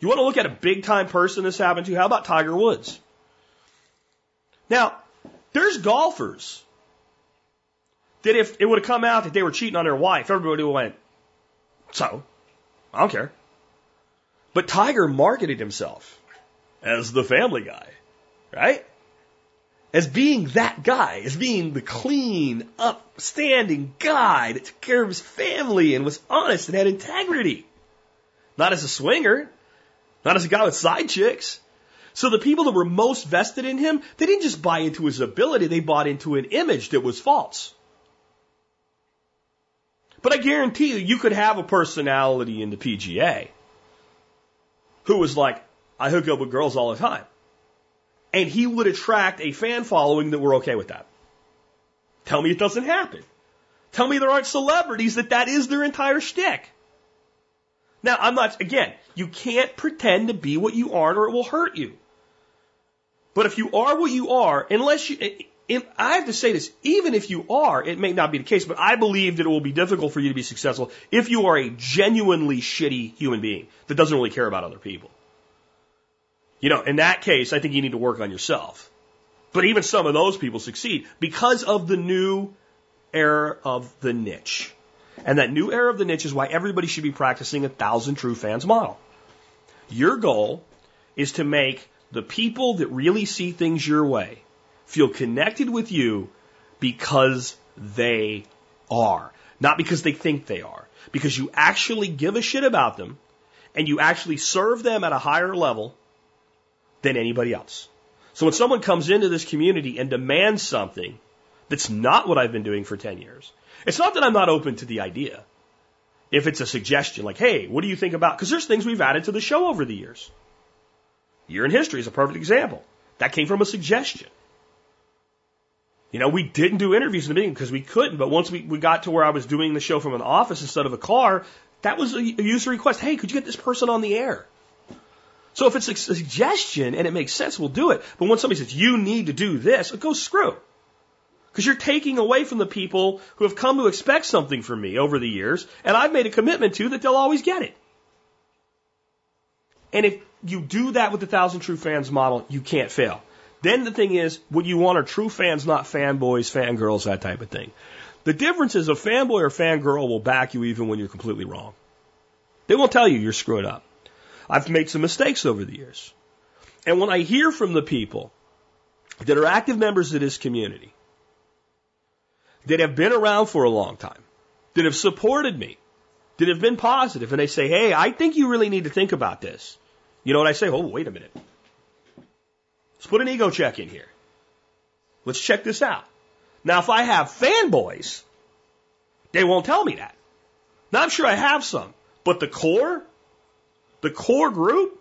You want to look at a big time person this happened to? How about Tiger Woods? Now, there's golfers that if it would have come out that they were cheating on their wife, everybody would have went, so, I don't care. But Tiger marketed himself as the family guy, right? As being that guy, as being the clean, upstanding guy that took care of his family and was honest and had integrity. Not as a swinger, not as a guy with side chicks. So the people that were most vested in him, they didn't just buy into his ability, they bought into an image that was false. But I guarantee you, you could have a personality in the PGA who was like, I hook up with girls all the time. And he would attract a fan following that were okay with that. Tell me it doesn't happen. Tell me there aren't celebrities that that is their entire shtick. Now, I'm not, again, you can't pretend to be what you aren't or it will hurt you. But if you are what you are, unless you, I have to say this, even if you are, it may not be the case, but I believe that it will be difficult for you to be successful if you are a genuinely shitty human being that doesn't really care about other people. You know, in that case, I think you need to work on yourself. But even some of those people succeed because of the new era of the niche. And that new era of the niche is why everybody should be practicing a thousand true fans model. Your goal is to make the people that really see things your way feel connected with you because they are, not because they think they are. Because you actually give a shit about them and you actually serve them at a higher level than anybody else. So when someone comes into this community and demands something that's not what I've been doing for 10 years, it's not that I'm not open to the idea. If it's a suggestion, like, hey, what do you think about? Because there's things we've added to the show over the years. Year in history is a perfect example. That came from a suggestion. You know, we didn't do interviews in the beginning because we couldn't, but once we, we got to where I was doing the show from an office instead of a car, that was a, a user request. Hey, could you get this person on the air? So if it's a suggestion and it makes sense, we'll do it. But when somebody says, you need to do this, it goes screw. Because you're taking away from the people who have come to expect something from me over the years, and I've made a commitment to that they'll always get it. And if you do that with the thousand true fans model, you can't fail. Then the thing is, what you want are true fans, not fanboys, fangirls, that type of thing. The difference is a fanboy or fangirl will back you even when you're completely wrong. They won't tell you you're screwed up. I've made some mistakes over the years. And when I hear from the people that are active members of this community that have been around for a long time, that have supported me, that have been positive, and they say, hey, I think you really need to think about this. You know what I say? Oh, wait a minute. Let's put an ego check in here. Let's check this out. Now, if I have fanboys, they won't tell me that. Now, I'm sure I have some, but the core, the core group,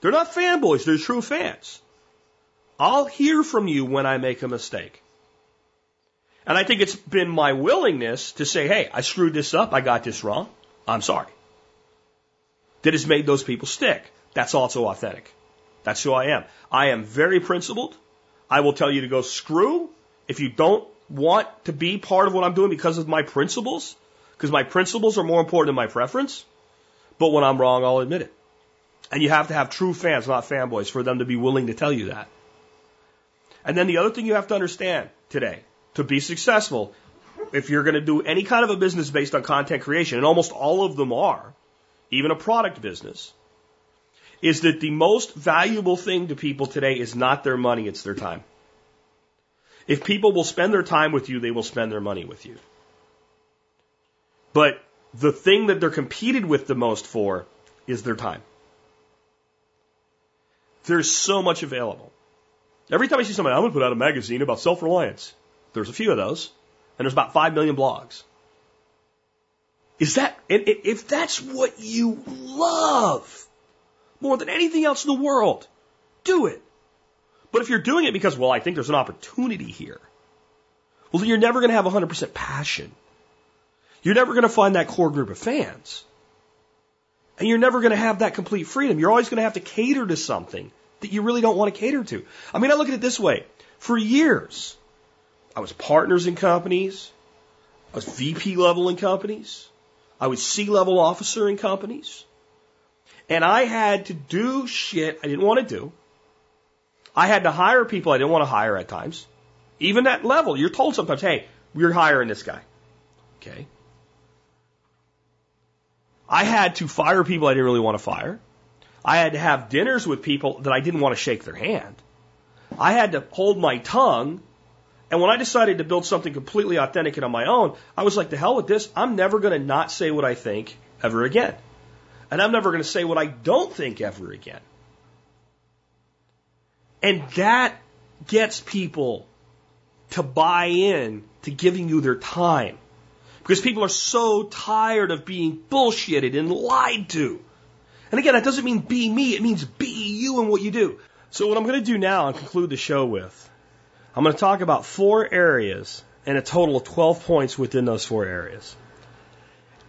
they're not fanboys, they're true fans. I'll hear from you when I make a mistake. And I think it's been my willingness to say, hey, I screwed this up, I got this wrong, I'm sorry. That has made those people stick. That's also authentic. That's who I am. I am very principled. I will tell you to go screw if you don't want to be part of what I'm doing because of my principles, because my principles are more important than my preference. But when I'm wrong, I'll admit it. And you have to have true fans, not fanboys, for them to be willing to tell you that. And then the other thing you have to understand today, to be successful, if you're going to do any kind of a business based on content creation, and almost all of them are, even a product business, is that the most valuable thing to people today is not their money, it's their time. If people will spend their time with you, they will spend their money with you. But the thing that they're competed with the most for is their time. There's so much available. Every time I see somebody, I'm going to put out a magazine about self reliance. There's a few of those, and there's about 5 million blogs. Is that, if that's what you love more than anything else in the world, do it. But if you're doing it because, well, I think there's an opportunity here, well, then you're never going to have 100% passion. You're never going to find that core group of fans. And you're never going to have that complete freedom. You're always going to have to cater to something that you really don't want to cater to. I mean, I look at it this way. For years, I was partners in companies. I was VP level in companies. I was C level officer in companies. And I had to do shit I didn't want to do. I had to hire people I didn't want to hire at times. Even that level, you're told sometimes, hey, we're hiring this guy. Okay. I had to fire people I didn't really want to fire. I had to have dinners with people that I didn't want to shake their hand. I had to hold my tongue. And when I decided to build something completely authentic and on my own, I was like, the hell with this. I'm never going to not say what I think ever again. And I'm never going to say what I don't think ever again. And that gets people to buy in to giving you their time. Because people are so tired of being bullshitted and lied to. And again, that doesn't mean be me, it means be you and what you do. So, what I'm going to do now and conclude the show with, I'm going to talk about four areas and a total of 12 points within those four areas.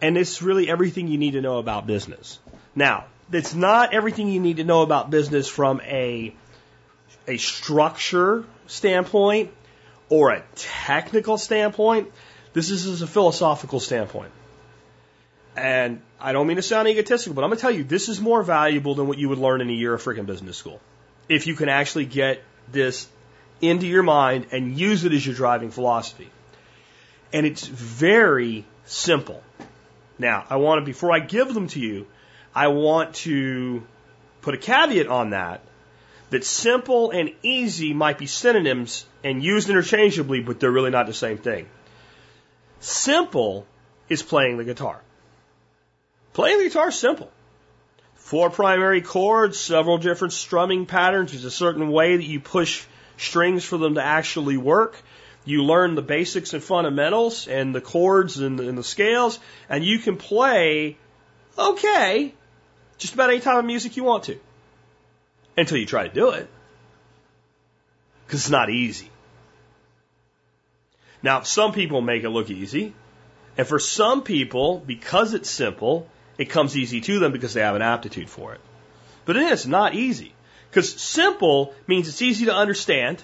And it's really everything you need to know about business. Now, it's not everything you need to know about business from a, a structure standpoint or a technical standpoint. This is a philosophical standpoint. And I don't mean to sound egotistical, but I'm going to tell you, this is more valuable than what you would learn in a year of freaking business school. If you can actually get this into your mind and use it as your driving philosophy. And it's very simple. Now, I want to, before I give them to you, I want to put a caveat on that, that simple and easy might be synonyms and used interchangeably, but they're really not the same thing. Simple is playing the guitar. Playing the guitar is simple. Four primary chords, several different strumming patterns. There's a certain way that you push strings for them to actually work. You learn the basics and fundamentals and the chords and the, and the scales, and you can play okay just about any type of music you want to. Until you try to do it. Because it's not easy. Now, some people make it look easy. And for some people, because it's simple, it comes easy to them because they have an aptitude for it. But it is not easy. Because simple means it's easy to understand.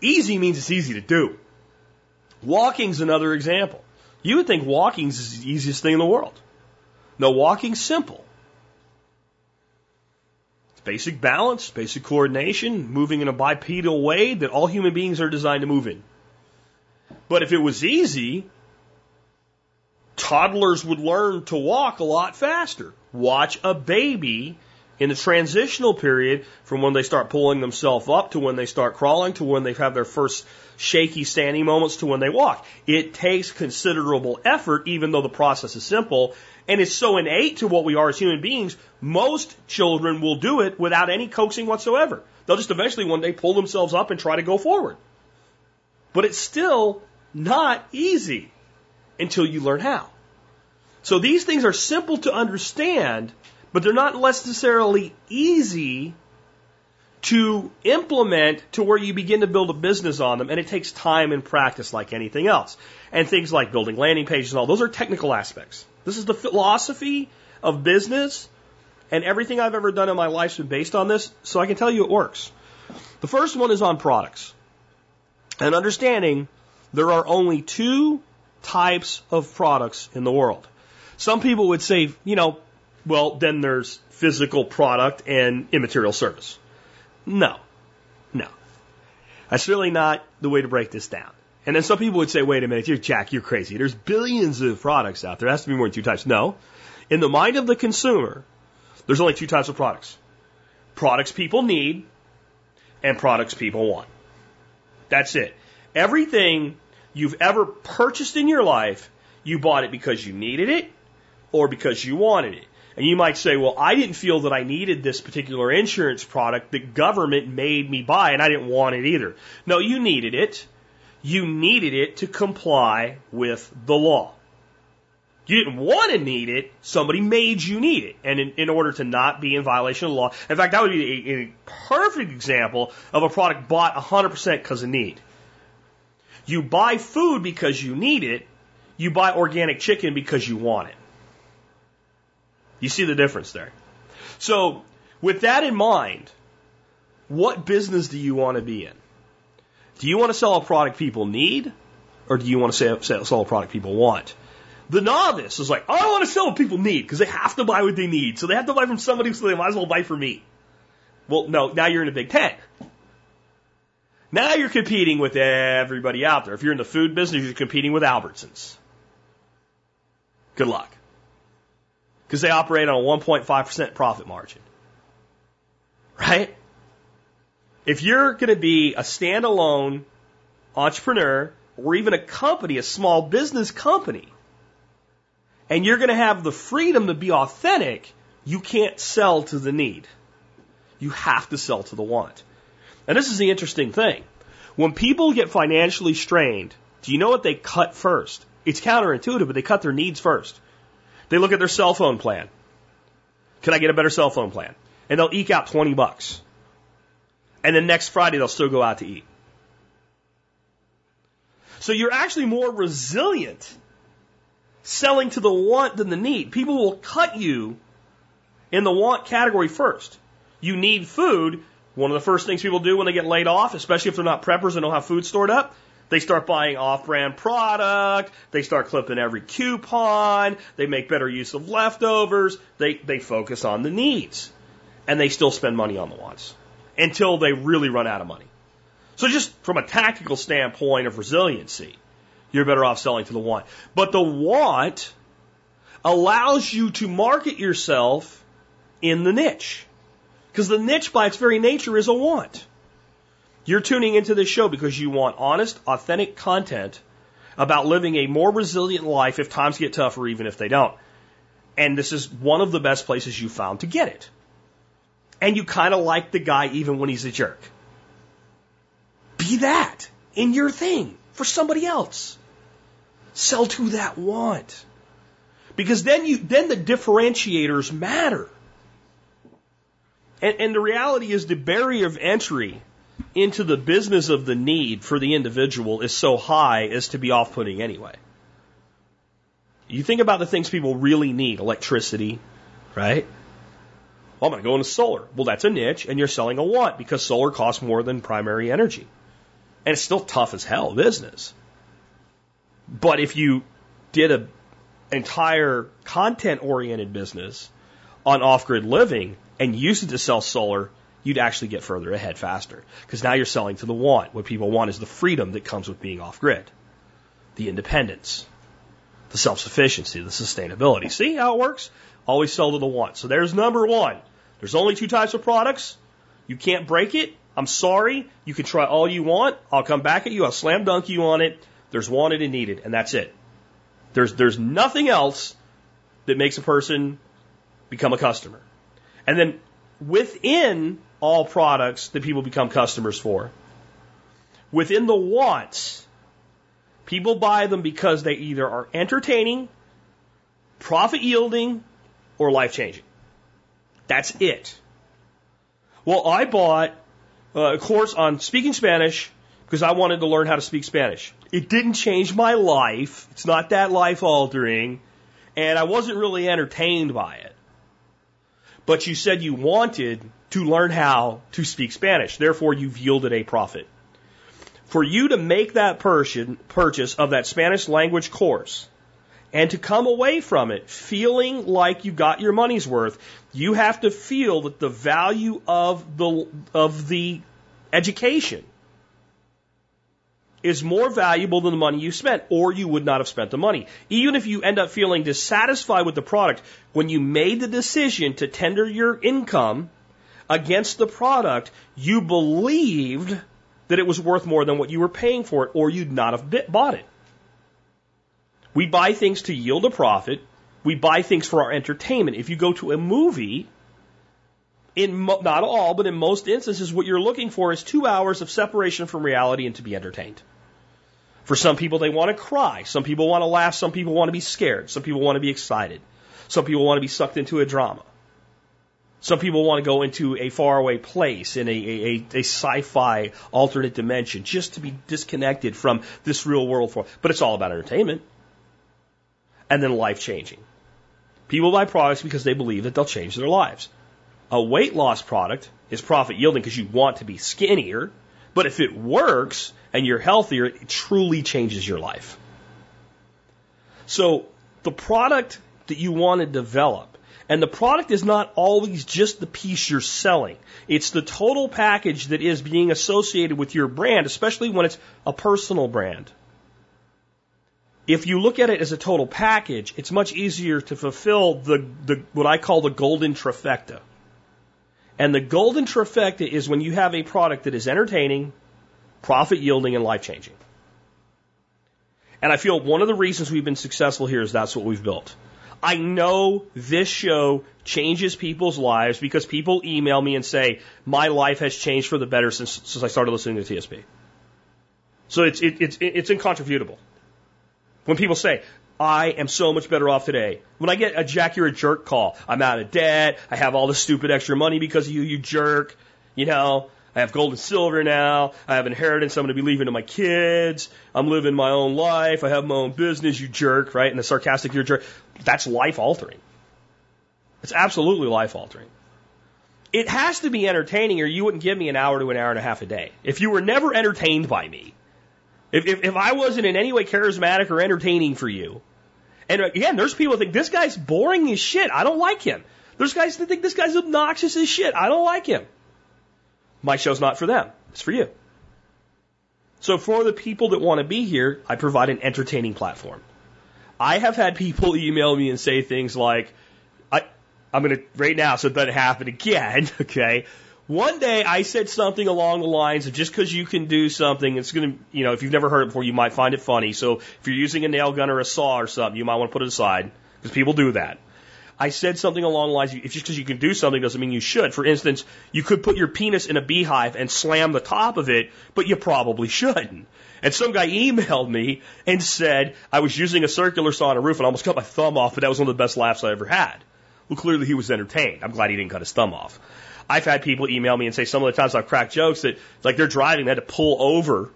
Easy means it's easy to do. Walking's another example. You would think walking's the easiest thing in the world. No, walking's simple. It's basic balance, basic coordination, moving in a bipedal way that all human beings are designed to move in. But if it was easy, toddlers would learn to walk a lot faster. Watch a baby In the transitional period, from when they start pulling themselves up to when they start crawling to when they have their first shaky standing moments to when they walk, it takes considerable effort, even though the process is simple. And it's so innate to what we are as human beings, most children will do it without any coaxing whatsoever. They'll just eventually one day pull themselves up and try to go forward. But it's still not easy until you learn how. So these things are simple to understand, but they're not necessarily easy to implement to where you begin to build a business on them, and it takes time and practice like anything else. And things like building landing pages and all, those are technical aspects. This is the philosophy of business, and everything I've ever done in my life has been based on this, so I can tell you it works. The first one is on products. And understanding there are only two types of products in the world. Some people would say, you know, well, then there's physical product and immaterial service. No. No. That's really not the way to break this down. And then some people would say, wait a minute, you're Jack, you're crazy. There's billions of products out there. There has to be more than two types. No. In the mind of the consumer, there's only two types of products. Products people need and products people want. That's it. Everything you've ever purchased in your life, you bought it because you needed it or because you wanted it. And you might say, well, I didn't feel that I needed this particular insurance product. that government made me buy and I didn't want it either. No, you needed it. You needed it to comply with the law. You didn't want to need it. Somebody made you need it. And in, in order to not be in violation of the law, in fact, that would be a, a perfect example of a product bought 100% because of need. You buy food because you need it. You buy organic chicken because you want it. You see the difference there. So, with that in mind, what business do you want to be in? Do you want to sell a product people need, or do you want to sell, a product people want? The novice is like, oh, I want to sell what people need because they have to buy what they need. So they have to buy from somebody, so they might as well buy from me. Well, no, now you're in a big tent. Now you're competing with everybody out there. If you're in the food business, you're competing with Albertsons. Good luck. Because they operate on a 1.5% profit margin. Right? If you're going to be a standalone entrepreneur or even a company, a small business company, and you're going to have the freedom to be authentic, you can't sell to the need. You have to sell to the want. And this is the interesting thing. When people get financially strained, do you know what they cut first? It's counterintuitive, but they cut their needs first. They look at their cell phone plan. Can I get a better cell phone plan? And they'll eke out 20 bucks. And then next Friday, they'll still go out to eat. So you're actually more resilient selling to the want than the need. People will cut you in the want category first. You need food, one of the first things people do when they get laid off, especially if they're not preppers and don't have food stored up, they start buying off brand product. They start clipping every coupon. They make better use of leftovers. They, they focus on the needs. And they still spend money on the wants until they really run out of money. So just from a tactical standpoint of resiliency, you're better off selling to the want. But the want allows you to market yourself in the niche. Because the niche by its very nature is a want. You're tuning into this show because you want honest, authentic content about living a more resilient life if times get tough or even if they don't. And this is one of the best places you found to get it. And you kind of like the guy even when he's a jerk. Be that in your thing for somebody else. Sell to that want. Because then you, then the differentiators matter. And, and the reality is the barrier of entry into the business of the need for the individual is so high as to be off putting anyway. You think about the things people really need electricity, right? Well, I'm going to go into solar. Well, that's a niche, and you're selling a want because solar costs more than primary energy. And it's still tough as hell business. But if you did an entire content oriented business on off grid living, and used it to sell solar, you'd actually get further ahead faster. Because now you're selling to the want. What people want is the freedom that comes with being off grid, the independence, the self sufficiency, the sustainability. See how it works? Always sell to the want. So there's number one There's only two types of products. You can't break it. I'm sorry. You can try all you want. I'll come back at you. I'll slam dunk you on it. There's wanted and needed, and that's it. There's, there's nothing else that makes a person become a customer. And then within all products that people become customers for, within the wants, people buy them because they either are entertaining, profit yielding, or life changing. That's it. Well, I bought uh, a course on speaking Spanish because I wanted to learn how to speak Spanish. It didn't change my life. It's not that life altering. And I wasn't really entertained by it. But you said you wanted to learn how to speak Spanish. Therefore, you've yielded a profit. For you to make that purchase of that Spanish language course and to come away from it feeling like you got your money's worth, you have to feel that the value of the, of the education is more valuable than the money you spent, or you would not have spent the money. Even if you end up feeling dissatisfied with the product, when you made the decision to tender your income against the product, you believed that it was worth more than what you were paying for it, or you'd not have bought it. We buy things to yield a profit. We buy things for our entertainment. If you go to a movie, in not all, but in most instances, what you're looking for is two hours of separation from reality and to be entertained. For some people, they want to cry. Some people want to laugh. Some people want to be scared. Some people want to be excited. Some people want to be sucked into a drama. Some people want to go into a faraway place in a, a, a sci-fi alternate dimension just to be disconnected from this real world. For, but it's all about entertainment. And then life changing. People buy products because they believe that they'll change their lives. A weight loss product is profit yielding because you want to be skinnier. But if it works, and you're healthier, it truly changes your life. So the product that you want to develop, and the product is not always just the piece you're selling. It's the total package that is being associated with your brand, especially when it's a personal brand. If you look at it as a total package, it's much easier to fulfill the, the what I call the golden trifecta. And the golden trifecta is when you have a product that is entertaining, profit yielding and life changing. And I feel one of the reasons we've been successful here is that's what we've built. I know this show changes people's lives because people email me and say, my life has changed for the better since, since I started listening to TSP. So it's, it, it's, it's incontrovertible. When people say, I am so much better off today. When I get a Jack, you're a jerk call, I'm out of debt, I have all this stupid extra money because of you, you jerk, you know, I have gold and silver now. I have inheritance I'm going to be leaving to my kids. I'm living my own life. I have my own business, you jerk, right? And the sarcastic, you're jerk. That's life altering. It's absolutely life altering. It has to be entertaining or you wouldn't give me an hour to an hour and a half a day. If you were never entertained by me, if, if, if I wasn't in any way charismatic or entertaining for you, and again, there's people that think this guy's boring as shit. I don't like him. There's guys that think this guy's obnoxious as shit. I don't like him. My show's not for them. It's for you. So for the people that want to be here, I provide an entertaining platform. I have had people email me and say things like, I, I'm going to, right now, so it doesn't happen again, okay? One day I said something along the lines of just because you can do something, it's going to, you know, if you've never heard it before, you might find it funny. So if you're using a nail gun or a saw or something, you might want to put it aside because people do that. I said something along the lines, if just because you can do something doesn't mean you should. For instance, you could put your penis in a beehive and slam the top of it, but you probably shouldn't. And some guy emailed me and said, I was using a circular saw on a roof and I almost cut my thumb off, but that was one of the best laughs I ever had. Well, clearly he was entertained. I'm glad he didn't cut his thumb off. I've had people email me and say some of the times I've cracked jokes that, like they're driving, they had to pull over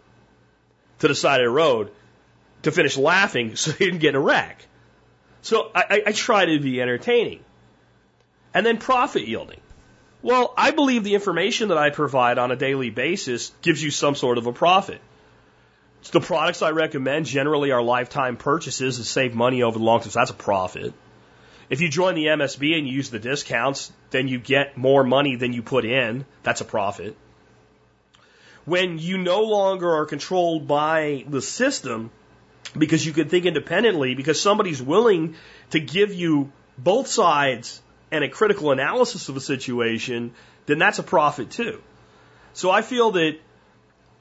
to the side of the road to finish laughing so they didn't get in a wreck. So I, I try to be entertaining. And then profit yielding. Well, I believe the information that I provide on a daily basis gives you some sort of a profit. So the products I recommend generally are lifetime purchases that save money over the long term. So that's a profit. If you join the MSB and you use the discounts, then you get more money than you put in. That's a profit. When you no longer are controlled by the system, because you can think independently because somebody's willing to give you both sides and a critical analysis of a situation, then that's a profit too. So I feel that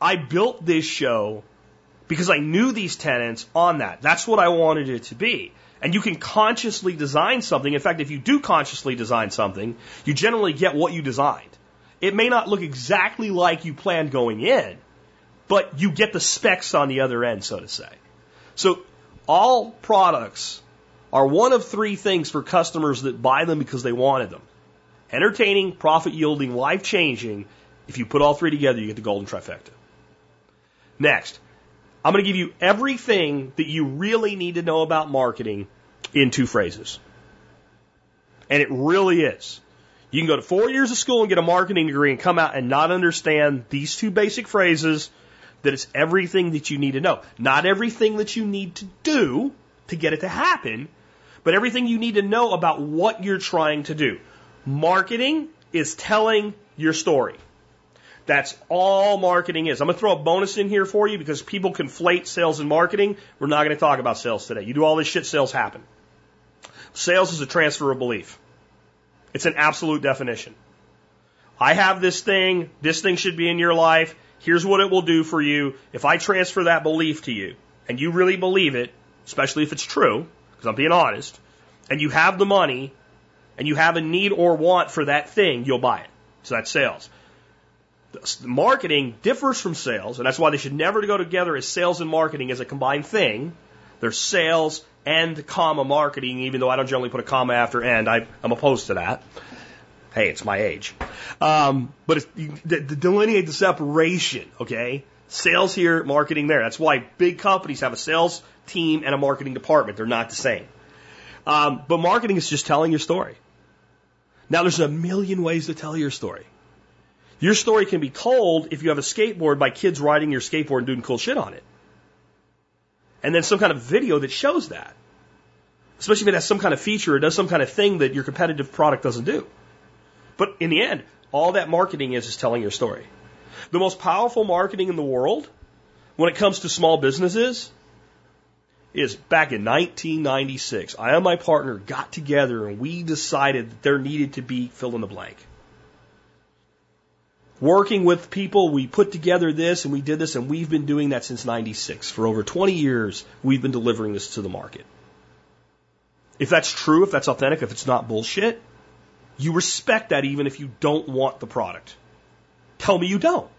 I built this show because I knew these tenants on that. That's what I wanted it to be. And you can consciously design something. In fact, if you do consciously design something, you generally get what you designed. It may not look exactly like you planned going in, but you get the specs on the other end, so to say. So all products are one of three things for customers that buy them because they wanted them. Entertaining, profit yielding, life changing. If you put all three together, you get the golden trifecta. Next, I'm going to give you everything that you really need to know about marketing in two phrases. And it really is. You can go to four years of school and get a marketing degree and come out and not understand these two basic phrases that it's everything that you need to know. Not everything that you need to do to get it to happen, but everything you need to know about what you're trying to do. Marketing is telling your story. That's all marketing is. I'm going to throw a bonus in here for you because people conflate sales and marketing. We're not going to talk about sales today. You do all this shit, sales happen. Sales is a transfer of belief. It's an absolute definition. I have this thing. This thing should be in your life. Here's what it will do for you. If I transfer that belief to you and you really believe it, especially if it's true, because I'm being honest, and you have the money and you have a need or want for that thing, you'll buy it. So that's sales. Marketing differs from sales, and that's why they should never go together as sales and marketing as a combined thing. There's sales and comma marketing, even though I don't generally put a comma after and. I, am opposed to that. Hey, it's my age. Um, but it's, to delineate the separation, okay? Sales here, marketing there. That's why big companies have a sales team and a marketing department. They're not the same. Um, but marketing is just telling your story. Now, there's a million ways to tell your story. Your story can be told if you have a skateboard by kids riding your skateboard and doing cool shit on it. And then some kind of video that shows that. Especially if it has some kind of feature or does some kind of thing that your competitive product doesn't do. But in the end, all that marketing is is telling your story. The most powerful marketing in the world when it comes to small businesses is back in 1996. I and my partner got together and we decided that there needed to be fill in the blank working with people, we put together this and we did this, and we've been doing that since 96. For over 20 years, we've been delivering this to the market. If that's true, if that's authentic, if it's not bullshit, you respect that even if you don't want the product. Tell me you don't.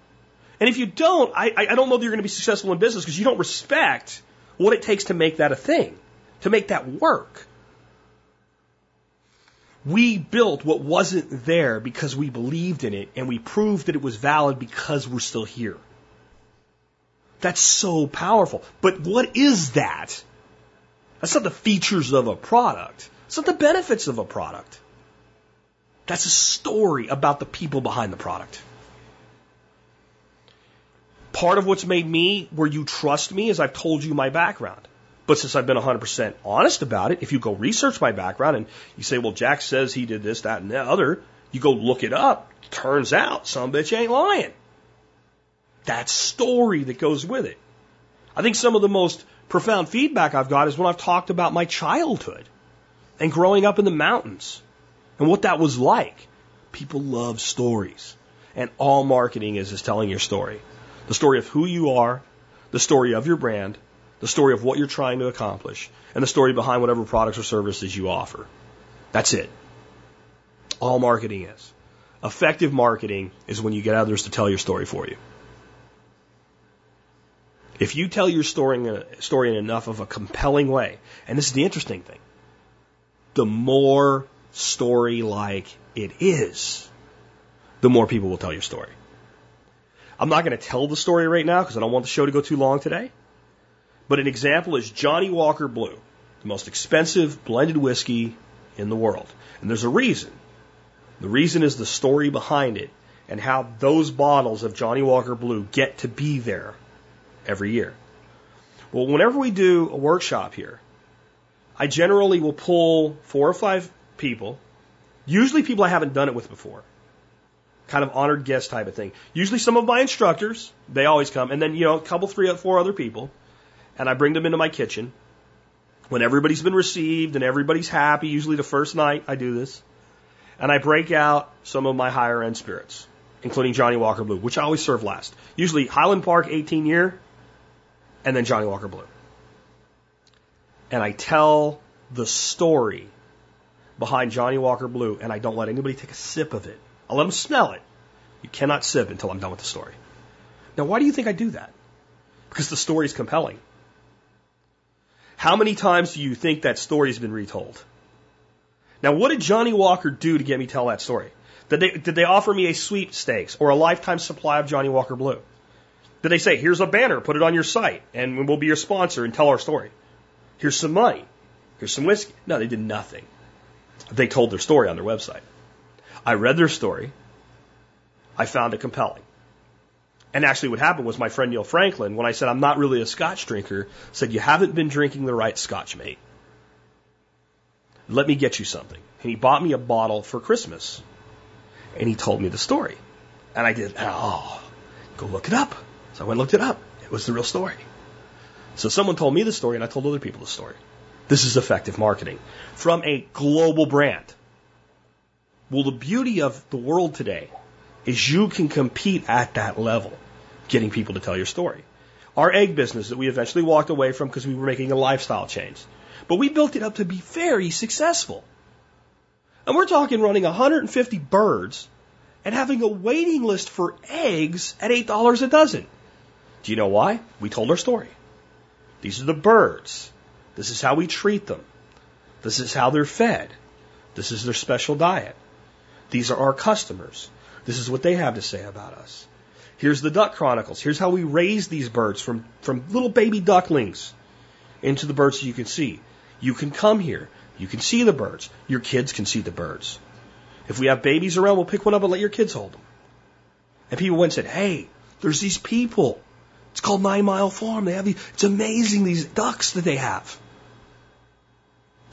And if you don't, I, I don't know that you're going to be successful in business because you don't respect what it takes to make that a thing, to make that work. We built what wasn't there because we believed in it and we proved that it was valid because we're still here. That's so powerful. But what is that? That's not the features of a product. It's not the benefits of a product. That's a story about the people behind the product. Part of what's made me where you trust me is I've told you my background. But since I've been 100% honest about it, if you go research my background and you say, well, Jack says he did this, that, and the other, you go look it up. Turns out some bitch ain't lying. That story that goes with it. I think some of the most profound feedback I've got is when I've talked about my childhood and growing up in the mountains and what that was like. People love stories. And all marketing is is telling your story. The story of who you are, the story of your brand, the story of what you're trying to accomplish, and the story behind whatever products or services you offer. That's it. All marketing is. Effective marketing is when you get others to tell your story for you. If you tell your story in, a, story in enough of a compelling way, and this is the interesting thing, the more story like it is, the more people will tell your story. I'm not going to tell the story right now because I don't want the show to go too long today. But an example is Johnnie Walker Blue, the most expensive blended whiskey in the world. And there's a reason. The reason is the story behind it and how those bottles of Johnnie Walker Blue get to be there every year. Well, whenever we do a workshop here, I generally will pull four or five people, usually people I haven't done it with before, kind of honored guest type of thing. Usually some of my instructors, they always come, and then, you know, a couple, three, four other people and I bring them into my kitchen when everybody's been received and everybody's happy. Usually the first night I do this. and I break out some of my higher end spirits, including Johnnie Walker Blue, which I always serve last. Usually Highland Park 18 year, and then Johnnie Walker Blue. And I tell the story behind Johnnie Walker Blue, and I don't let anybody take a sip of it. I let them smell it. You cannot sip until I'm done with the story. Now, why do you think I do that? Because the story is compelling. How many times do you think that story has been retold? Now, what did Johnnie Walker do to get me to tell that story? Did they, did they offer me a sweepstakes or a lifetime supply of Johnnie Walker Blue? Did they say, here's a banner, put it on your site, and we'll be your sponsor and tell our story? Here's some money. Here's some whiskey. No, they did nothing. They told their story on their website. I read their story. I found it compelling. And actually, what happened was my friend Neil Franklin, when I said I'm not really a scotch drinker, said, You haven't been drinking the right scotch, mate. Let me get you something. And he bought me a bottle for Christmas. And he told me the story. And I did, oh, go look it up. So I went and looked it up. It was the real story. So someone told me the story, and I told other people the story. This is effective marketing from a global brand. Well, the beauty of the world today is you can compete at that level, getting people to tell your story. Our egg business that we eventually walked away from because we were making a lifestyle change. But we built it up to be very successful. And we're talking running 150 birds and having a waiting list for eggs at $8 a dozen. Do you know why? We told our story. These are the birds. This is how we treat them. This is how they're fed. This is their special diet. These are our customers. This is what they have to say about us. Here's the Duck Chronicles. Here's how we raise these birds from, from little baby ducklings into the birds you can see. You can come here. You can see the birds. Your kids can see the birds. If we have babies around, we'll pick one up and let your kids hold them. And people went and said, hey, there's these people. It's called Nine Mile Farm. They have these, it's amazing, these ducks that they have.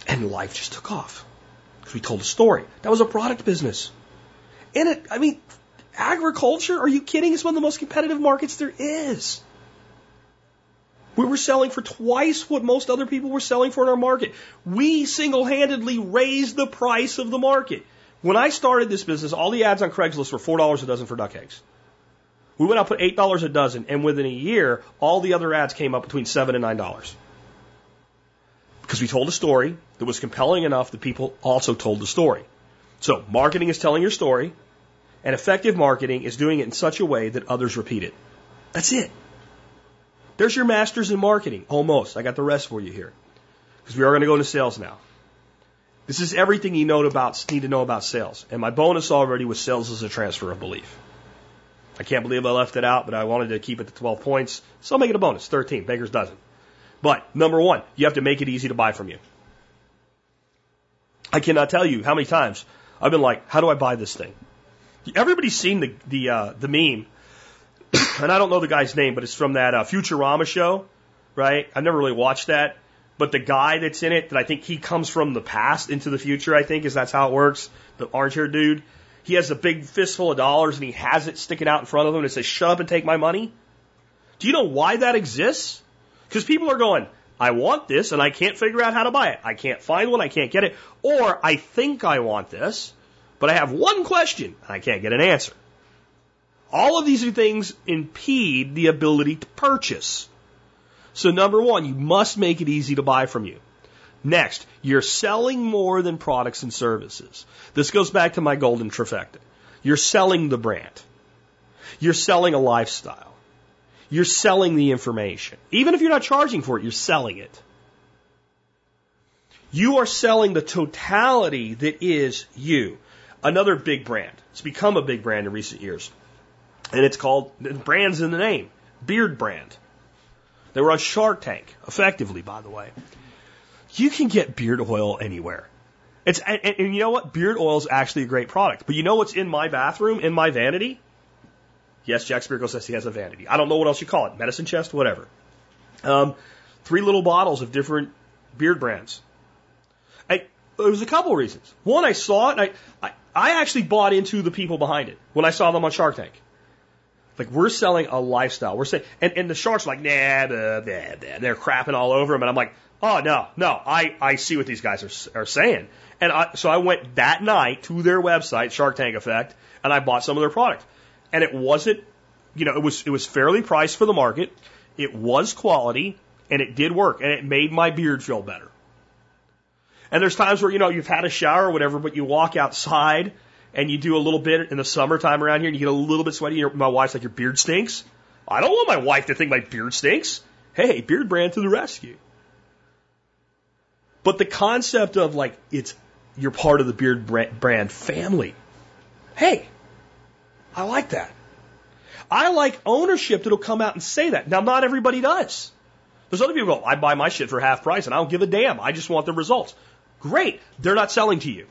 And life just took off. Because we told a story. That was a product business. And it, I mean, agriculture, are you kidding? It's one of the most competitive markets there is. We were selling for twice what most other people were selling for in our market. We single handedly raised the price of the market. When I started this business, all the ads on Craigslist were $4 a dozen for duck eggs. We went out put $8 a dozen, and within a year, all the other ads came up between 7 and $9. Because we told a story that was compelling enough that people also told the story. So, marketing is telling your story, and effective marketing is doing it in such a way that others repeat it. That's it. There's your masters in marketing. Almost. I got the rest for you here. Because we are going to go into sales now. This is everything you know about, need to know about sales. And my bonus already was sales as a transfer of belief. I can't believe I left it out, but I wanted to keep it to 12 points. So I'll make it a bonus. 13. Baker's dozen. But number one, you have to make it easy to buy from you. I cannot tell you how many times I've been like, how do I buy this thing? Everybody's seen the, the, uh, the meme and I don't know the guy's name, but it's from that uh, Futurama show, right? I've never really watched that, but the guy that's in it, that I think he comes from the past into the future, I think is that's how it works. The orange haired dude, he has a big fistful of dollars and he has it sticking out in front of him and it says, "Shut up and take my money." Do you know why that exists? Because people are going, I want this and I can't figure out how to buy it. I can't find one, I can't get it. Or I think I want this, but I have one question and I can't get an answer. All of these things impede the ability to purchase. So number one, you must make it easy to buy from you. Next, you're selling more than products and services. This goes back to my golden trifecta. You're selling the brand. You're selling a lifestyle. You're selling the information. Even if you're not charging for it, you're selling it. You are selling the totality that is you. Another big brand. It's become a big brand in recent years. And it's called, brand's in the name, Beard Brand. They were on Shark Tank, effectively, by the way. You can get beard oil anywhere. It's, and, and you know what? Beard oil is actually a great product. But you know what's in my bathroom, in my vanity? Yes, Jack Spirko says he has a vanity. I don't know what else you call it. Medicine chest, whatever. Um, three little bottles of different beard brands. I, there was a couple reasons. One, I saw it, and I, I, I actually bought into the people behind it when I saw them on Shark Tank. Like we're selling a lifestyle. We're saying, and, and the sharks are like, nah, blah, blah. they're crapping all over them. And I'm like, Oh no, no, I, I see what these guys are, are saying. And I, so I went that night to their website, Shark Tank Effect, and I bought some of their product. And it wasn't, you know, it was, it was fairly priced for the market. It was quality and it did work and it made my beard feel better. And there's times where, you know, you've had a shower or whatever, but you walk outside and you do a little bit in the summertime around here and you get a little bit sweaty. My wife's like, your beard stinks. I don't want my wife to think my beard stinks. Hey, beard brand to the rescue. But the concept of like, it's, you're part of the beard brand family. Hey, I like that. I like ownership that'll come out and say that. Now, not everybody does. There's other people who go, I buy my shit for half price and I don't give a damn. I just want the results. Great. They're not selling to you.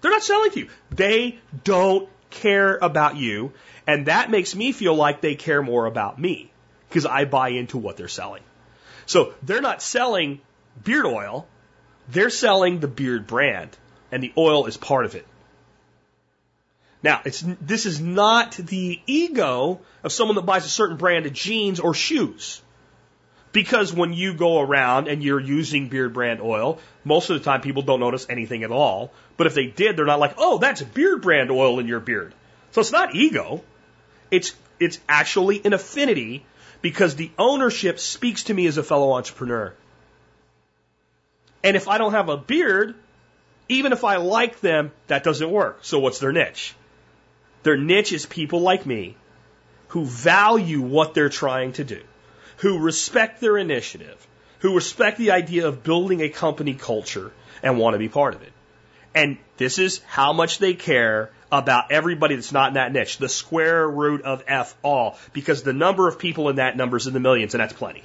They're not selling to you. They don't care about you. And that makes me feel like they care more about me because I buy into what they're selling. So they're not selling beard oil. They're selling the beard brand and the oil is part of it. Now, it's, this is not the ego of someone that buys a certain brand of jeans or shoes. Because when you go around and you're using beard brand oil, most of the time people don't notice anything at all. But if they did, they're not like, oh, that's beard brand oil in your beard. So it's not ego. It's, it's actually an affinity because the ownership speaks to me as a fellow entrepreneur. And if I don't have a beard, even if I like them, that doesn't work. So what's their niche? Their niche is people like me who value what they're trying to do who respect their initiative, who respect the idea of building a company culture and want to be part of it. And this is how much they care about everybody that's not in that niche, the square root of F all, because the number of people in that number is in the millions, and that's plenty.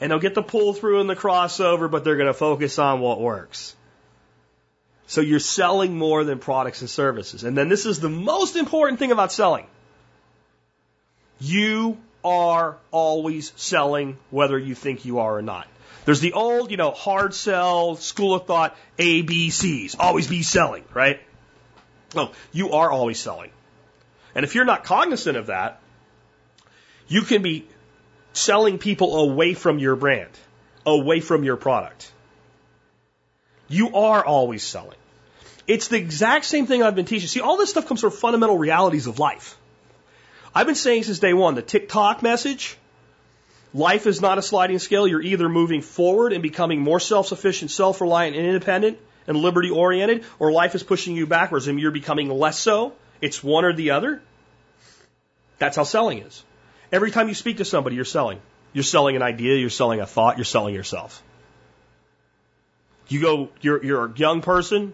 And they'll get the pull through and the crossover, but they're going to focus on what works. So you're selling more than products and services. And then this is the most important thing about selling. You are always selling whether you think you are or not. There's the old, you know, hard sell, school of thought, ABCs. Always be selling, right? No, you are always selling. And if you're not cognizant of that, you can be selling people away from your brand, away from your product. You are always selling. It's the exact same thing I've been teaching. See, all this stuff comes from fundamental realities of life. I've been saying since day one the TikTok message life is not a sliding scale. You're either moving forward and becoming more self sufficient, self reliant, and independent and liberty oriented, or life is pushing you backwards and you're becoming less so. It's one or the other. That's how selling is. Every time you speak to somebody, you're selling. You're selling an idea, you're selling a thought, you're selling yourself. You go, you're, you're a young person,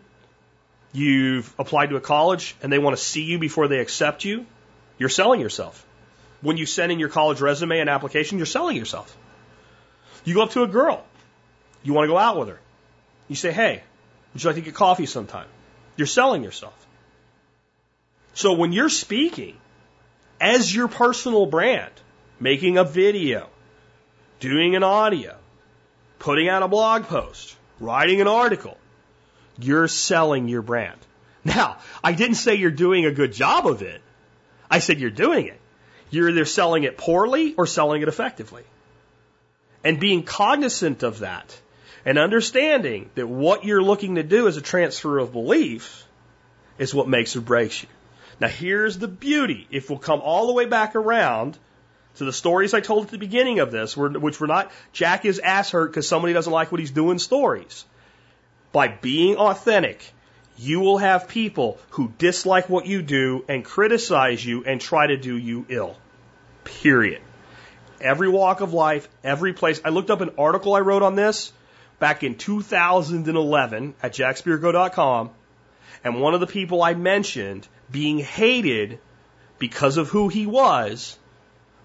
you've applied to a college, and they want to see you before they accept you. You're selling yourself. When you send in your college resume and application, you're selling yourself. You go up to a girl. You want to go out with her. You say, hey, would you like to get coffee sometime? You're selling yourself. So when you're speaking as your personal brand, making a video, doing an audio, putting out a blog post, writing an article, you're selling your brand. Now, I didn't say you're doing a good job of it. I said, you're doing it. You're either selling it poorly or selling it effectively. And being cognizant of that and understanding that what you're looking to do as a transfer of belief is what makes or breaks you. Now here's the beauty. If we'll come all the way back around to the stories I told at the beginning of this, which were not Jack is ass hurt because somebody doesn't like what he's doing stories. By being authentic you will have people who dislike what you do and criticize you and try to do you ill. Period. Every walk of life, every place. I looked up an article I wrote on this back in 2011 at jackspirko.com, and one of the people I mentioned being hated because of who he was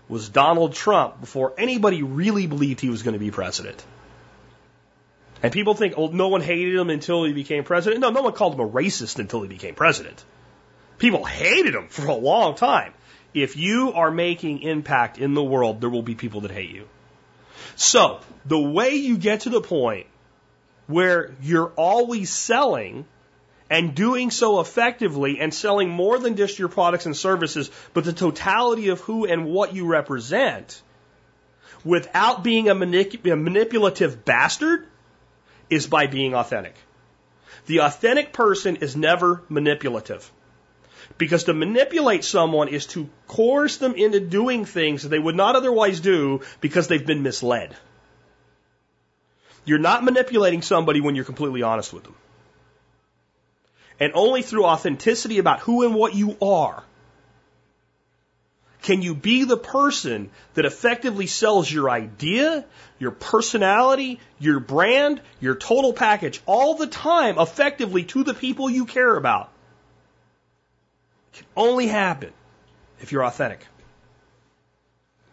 was Donald Trump before anybody really believed he was going to be president. And people think, oh, no one hated him until he became president. No, no one called him a racist until he became president. People hated him for a long time. If you are making impact in the world, there will be people that hate you. So, the way you get to the point where you're always selling and doing so effectively and selling more than just your products and services, but the totality of who and what you represent without being a, manip- a manipulative bastard is by being authentic. The authentic person is never manipulative. Because to manipulate someone is to coerce them into doing things that they would not otherwise do because they've been misled. You're not manipulating somebody when you're completely honest with them. And only through authenticity about who and what you are can you be the person that effectively sells your idea, your personality, your brand, your total package all the time effectively to the people you care about? It can only happen if you're authentic.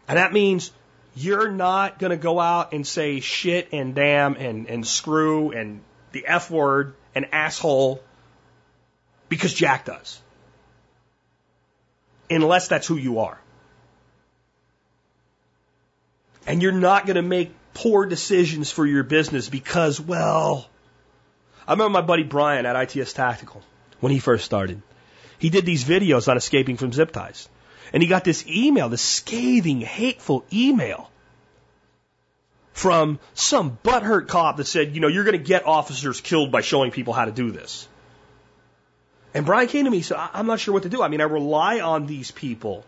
And that means you're not going to go out and say shit and damn and, and screw and the F word and asshole because Jack does. Unless that's who you are. And you're not going to make poor decisions for your business because, well, I remember my buddy Bryan at ITS Tactical when he first started. He did these videos on escaping from zip ties. And he got this email, this scathing, hateful email from some butthurt cop that said, you know, you're going to get officers killed by showing people how to do this. And Bryan came to me said, I'm not sure what to do. I mean, I rely on these people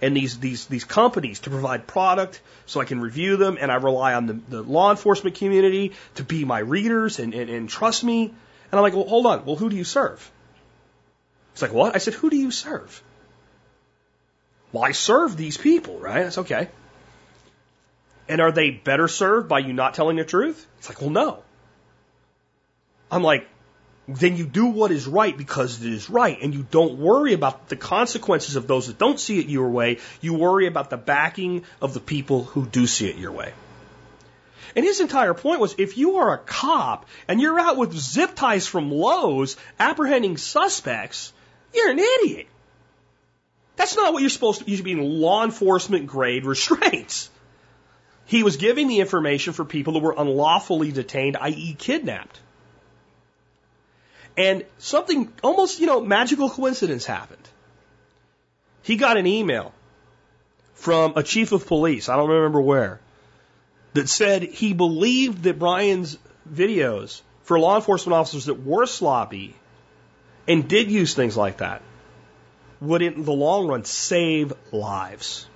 and these, these, these companies to provide product so I can review them, and I rely on the, the law enforcement community to be my readers and, and, and trust me. And I'm like, well, hold on. Well, who do you serve? He's like, what? I said, who do you serve? Well, I serve these people, right? That's okay. And are they better served by you not telling the truth? It's like, well, no. I'm like, then you do what is right because it is right and you don't worry about the consequences of those that don't see it your way. You worry about the backing of the people who do see it your way. And his entire point was if you are a cop and you're out with zip ties from Lowe's apprehending suspects, you're an idiot. That's not what you're supposed to, you should be in law enforcement grade restraints. He was giving the information for people that were unlawfully detained, i.e. kidnapped. And something almost, you know, magical coincidence happened. He got an email from a chief of police, I don't remember where, that said he believed that Bryan's videos for law enforcement officers that were sloppy and did use things like that would, in the long run, save lives.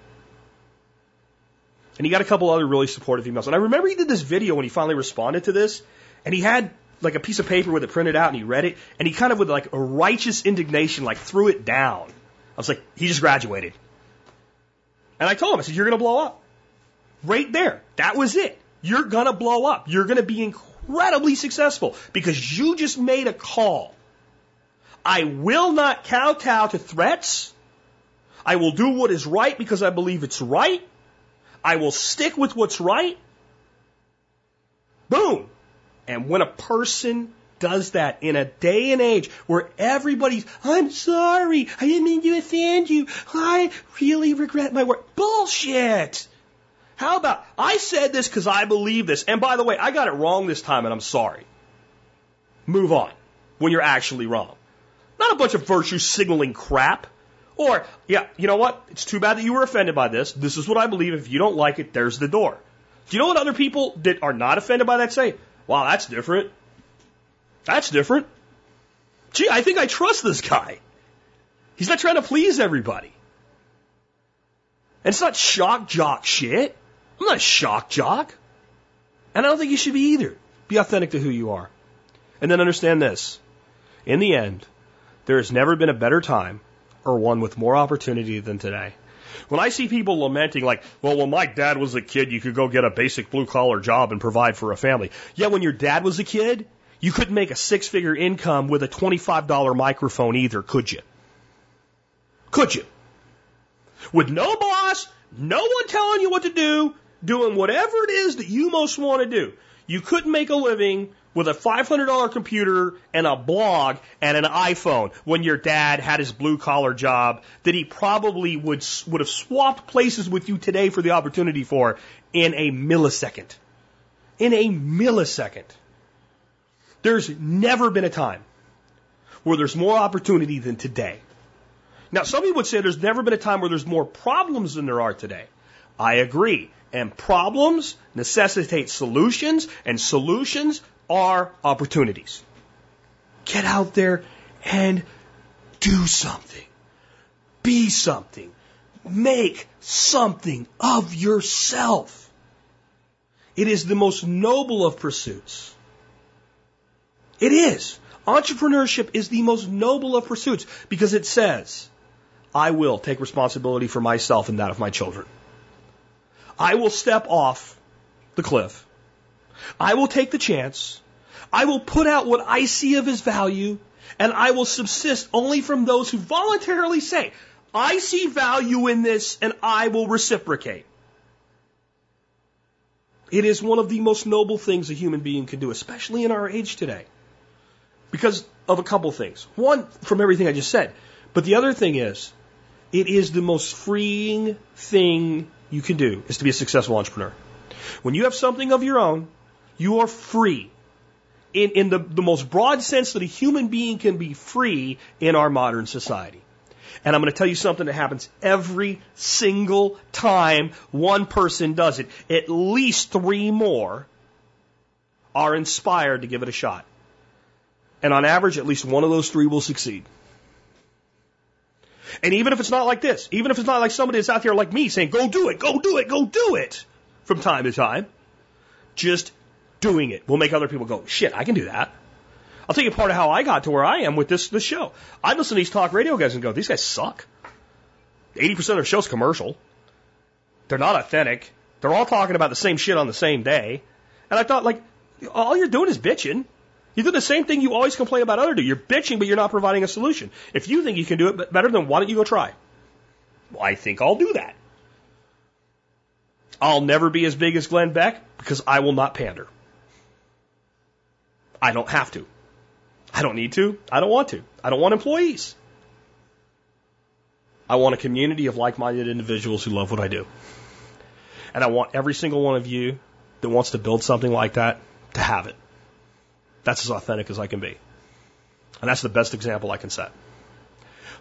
And he got a couple other really supportive emails. And I remember he did this video when he finally responded to this, and he had like a piece of paper with it printed out and he read it and he kind of with like a righteous indignation like threw it down. I was like, he just graduated. And I told him, I said, you're going to blow up. Right there. That was it. You're going to blow up. You're going to be incredibly successful because you just made a call. I will not kowtow to threats. I will do what is right because I believe it's right. I will stick with what's right. Boom. And when a person does that in a day and age where everybody's, I'm sorry, I didn't mean to offend you, I really regret my work. Bullshit! How about, I said this because I believe this, and by the way, I got it wrong this time and I'm sorry. Move on when you're actually wrong. Not a bunch of virtue signaling crap. Or, yeah, you know what? It's too bad that you were offended by this. This is what I believe. If you don't like it, there's the door. Do you know what other people that are not offended by that say? Wow, that's different. That's different. Gee, I think I trust this guy. He's not trying to please everybody. And it's not shock jock shit. I'm not a shock jock. And I don't think you should be either. Be authentic to who you are. And then understand this. In the end, there has never been a better time or one with more opportunity than today. When I see people lamenting, like, well, when my dad was a kid, you could go get a basic blue collar job and provide for a family. Yeah, when your dad was a kid, you couldn't make a six figure income with a $25 microphone either, could you? Could you? With no boss, no one telling you what to do, doing whatever it is that you most want to do. You couldn't make a living with a $500 computer and a blog and an iPhone when your dad had his blue collar job that he probably would, would have swapped places with you today for the opportunity for in a millisecond. In a millisecond. There's never been a time where there's more opportunity than today. Now, some people would say there's never been a time where there's more problems than there are today. I agree. And problems necessitate solutions, and solutions are opportunities. Get out there and do something. Be something. Make something of yourself. It is the most noble of pursuits. It is. Entrepreneurship is the most noble of pursuits because it says, I will take responsibility for myself and that of my children. I will step off the cliff. I will take the chance. I will put out what I see of his value and I will subsist only from those who voluntarily say, I see value in this and I will reciprocate. It is one of the most noble things a human being can do, especially in our age today. Because of a couple things. One, from everything I just said. But the other thing is, it is the most freeing thing you can do is to be a successful entrepreneur. When you have something of your own, you are free. In, in the, the most broad sense that a human being can be free in our modern society. And I'm going to tell you something that happens every single time one person does it. At least three more are inspired to give it a shot. And on average, at least one of those three will succeed. And even if it's not like this, even if it's not like somebody that's out there like me saying, go do it, go do it, go do it from time to time, just doing it will make other people go, shit, I can do that. I'll tell you part of how I got to where I am with this, this show. I listen to these talk radio guys and go, these guys suck. 80% of their show's commercial. They're not authentic. They're all talking about the same shit on the same day. And I thought, like, all you're doing is bitching. You do the same thing you always complain about other do. You're bitching, but you're not providing a solution. If you think you can do it better, then why don't you go try? Well, I think I'll do that. I'll never be as big as Glenn Beck because I will not pander. I don't have to. I don't need to. I don't want to. I don't want employees. I want a community of like minded individuals who love what I do. And I want every single one of you that wants to build something like that to have it. That's as authentic as I can be. And that's the best example I can set.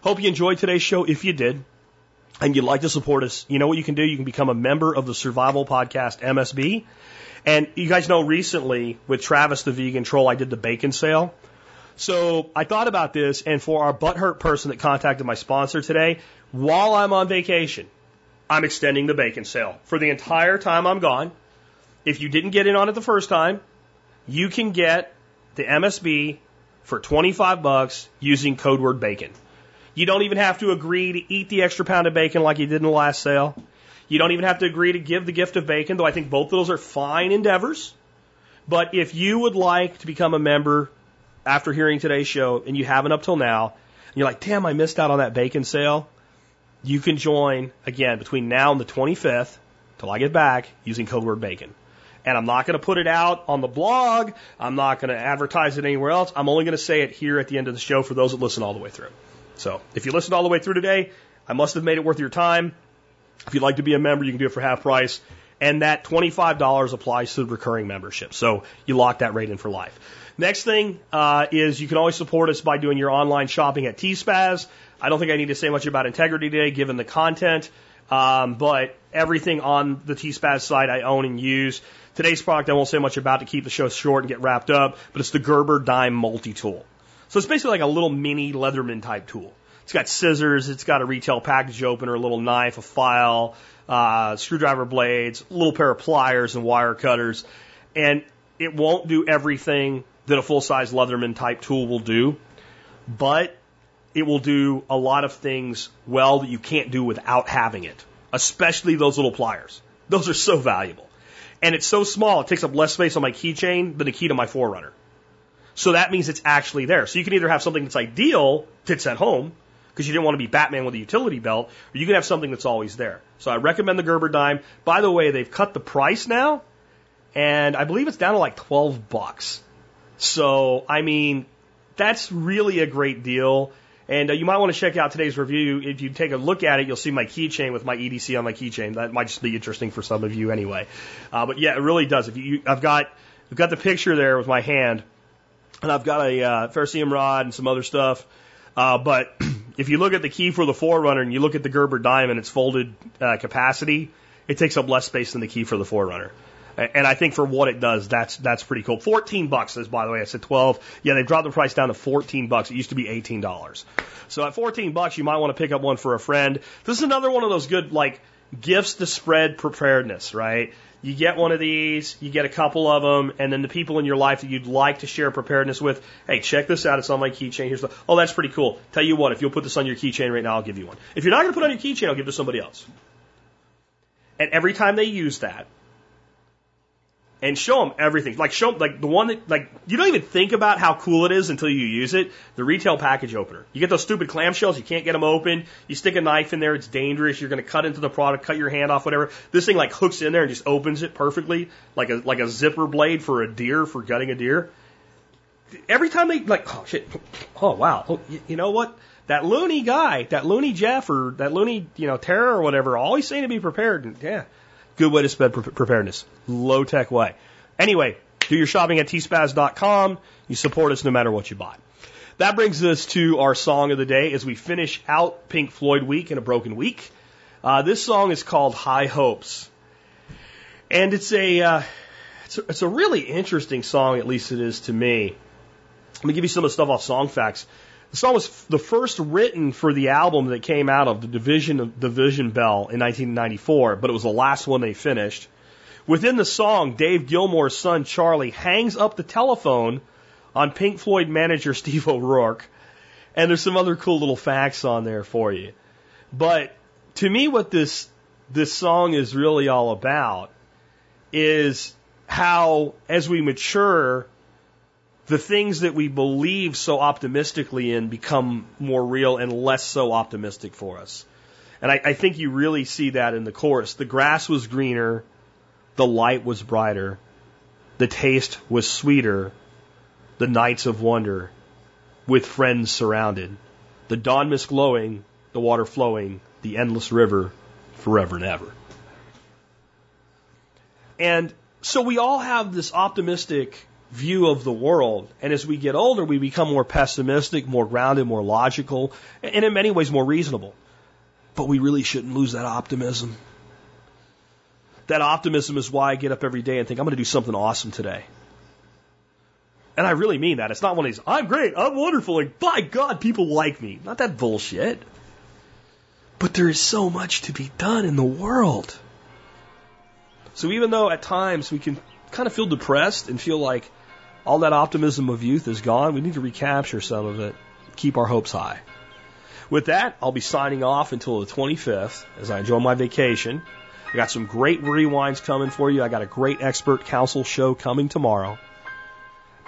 Hope you enjoyed today's show. If you did, and you'd like to support us, you know what you can do? You can become a member of the Survival Podcast MSB. And you guys know recently with Travis the Vegan Troll, I did the bacon sale. So I thought about this, and for our butthurt person that contacted my sponsor today, while I'm on vacation, I'm extending the bacon sale for the entire time I'm gone. If you didn't get in on it the first time, you can get the MSB for 25 bucks using code word bacon. You don't even have to agree to eat the extra pound of bacon like you did in the last sale. You don't even have to agree to give the gift of bacon, though I think both of those are fine endeavors. But if you would like to become a member after hearing today's show and you haven't up till now, and you're like, damn, I missed out on that bacon sale, you can join again between now and the 25th till I get back using code word bacon and I'm not going to put it out on the blog. I'm not going to advertise it anywhere else. I'm only going to say it here at the end of the show for those that listen all the way through. So if you listened all the way through today, I must have made it worth your time. If you'd like to be a member, you can do it for half price. And that $25 applies to the recurring membership. So you lock that rate in for life. Next thing uh, is you can always support us by doing your online shopping at T-Spaz. I don't think I need to say much about integrity today, given the content. Um, but everything on the T-Spaz site I own and use. Today's product I won't say much about to keep the show short and get wrapped up, but it's the Gerber Dime multi-tool. So it's basically like a little mini Leatherman type tool. It's got scissors, it's got a retail package opener, a little knife, a file, uh, screwdriver blades, a little pair of pliers and wire cutters, and it won't do everything that a full-size Leatherman type tool will do, but it will do a lot of things well that you can't do without having it, especially those little pliers. Those are so valuable. And it's so small, it takes up less space on my keychain than the key to my Forerunner. So that means it's actually there. So you can either have something that's ideal, that's at home, because you didn't want to be Batman with a utility belt, or you can have something that's always there. So I recommend the Gerber Dime. By the way, they've cut the price now, and I believe it's down to like 12 bucks. So, I mean, that's really a great deal. And uh, you might want to check out today's review. If you take a look at it, you'll see my keychain with my EDC on my keychain. That might just be interesting for some of you anyway. Uh, but yeah, it really does. If you, I've got, I've got the picture there with my hand, and I've got a uh, rod and some other stuff. Uh, but if you look at the key for the Forerunner and you look at the Gerber diamond, its folded uh, capacity, it takes up less space than the key for the Forerunner. And I think for what it does, that's that's pretty cool. Fourteen bucks is, by the way, I said twelve. Yeah, they've dropped the price down to fourteen bucks. It used to be eighteen dollars. So at fourteen bucks, you might want to pick up one for a friend. This is another one of those good like gifts to spread preparedness, right? You get one of these, you get a couple of them, and then the people in your life that you'd like to share preparedness with, hey, check this out. It's on my keychain. Here's the, oh, that's pretty cool. Tell you what, if you'll put this on your keychain right now, I'll give you one. If you're not going to put it on your keychain, I'll give it to somebody else. And every time they use that, and show them everything. Like show like the one that like you don't even think about how cool it is until you use it. The retail package opener. You get those stupid clamshells, you can't get them open. You stick a knife in there, it's dangerous. You're going to cut into the product, cut your hand off, whatever. This thing like hooks in there and just opens it perfectly, like a like a zipper blade for a deer for gutting a deer. Every time they like, oh shit, oh wow, oh, you, you know what? That loony guy, that loony Jeff or that loony, you know, Tara or whatever, always saying to be prepared. And yeah, Good way to spread pre- preparedness. Low tech way. Anyway, do your shopping at tspaz.com. You support us no matter what you buy. That brings us to our song of the day as we finish out Pink Floyd week in a broken week. Uh, this song is called High Hopes. And it's a, uh, it's a, it's a really interesting song, at least it is to me. Let me give you some of the stuff off Songfacts. The song was the first written for the album that came out of the Division of Division Bell in 1994, but it was the last one they finished. Within the song, Dave Gilmour's son Charlie hangs up the telephone on Pink Floyd manager Steve O'Rourke, and there's some other cool little facts on there for you. But to me, what this this song is really all about is how, as we mature, the things that we believe so optimistically in become more real and less so optimistic for us. And I, I think you really see that in the chorus. The grass was greener, the light was brighter, the taste was sweeter, the nights of wonder, with friends surrounded, the dawn mist glowing, the water flowing, the endless river, forever and ever. And so we all have this optimistic view of the world. And as we get older, we become more pessimistic, more grounded, more logical, and in many ways more reasonable. But we really shouldn't lose that optimism. That optimism is why I get up every day and think, I'm going to do something awesome today. And I really mean that. It's not one of these, I'm great, I'm wonderful, like, by God, people like me. Not that bullshit. But there is so much to be done in the world. So even though at times we can kind of feel depressed and feel like all that optimism of youth is gone. We need to recapture some of it, keep our hopes high. With that, I'll be signing off until the 25th as I enjoy my vacation. I got some great rewinds coming for you. I got a great expert council show coming tomorrow.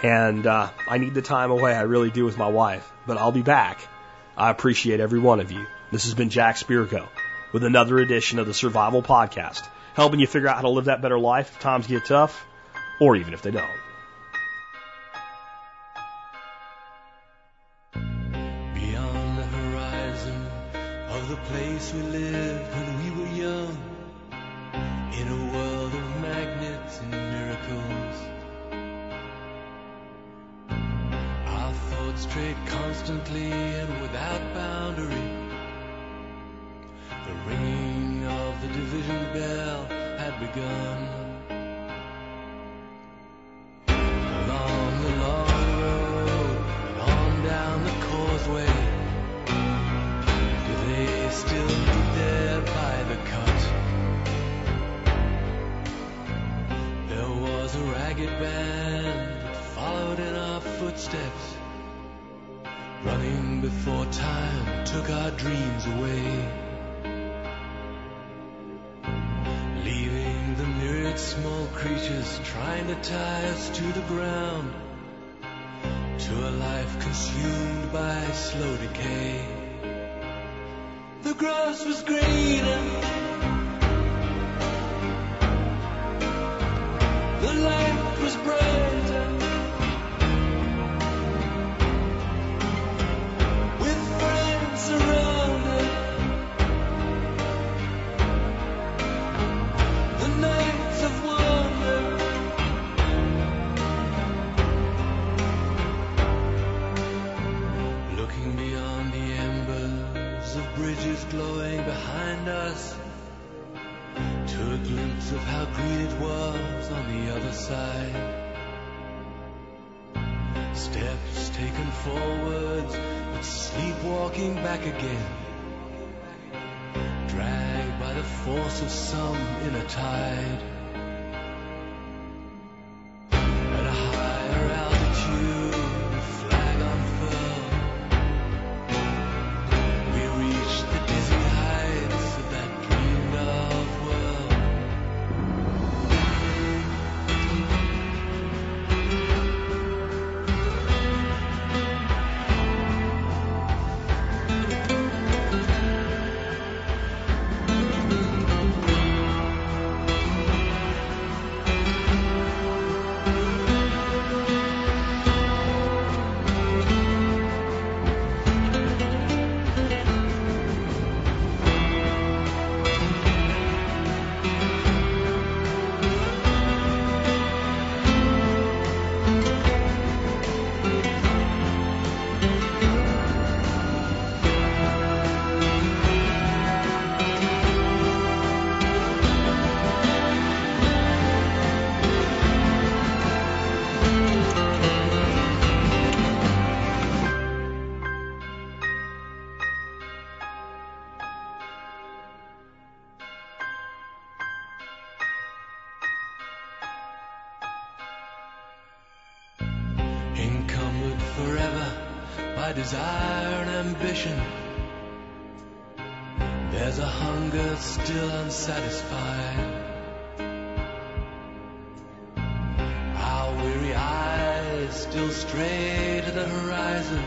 And uh, I need the time away, I really do, with my wife. But I'll be back. I appreciate every one of you. This has been Jack Spirko with another edition of the Survival Podcast, helping you figure out how to live that better life if times get tough, or even if they don't. place we lived when we were young, in a world of magnets and miracles. Our thoughts constantly and without boundary. The ringing of the division bell had begun. Before time took our dreams away. Leaving the myriad small creatures trying to tie us to the ground. To a life consumed by slow decay. The grass was greener. The light stray to the horizon.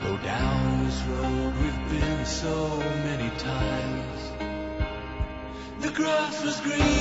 Go down this road we've been so many times. The grass was green.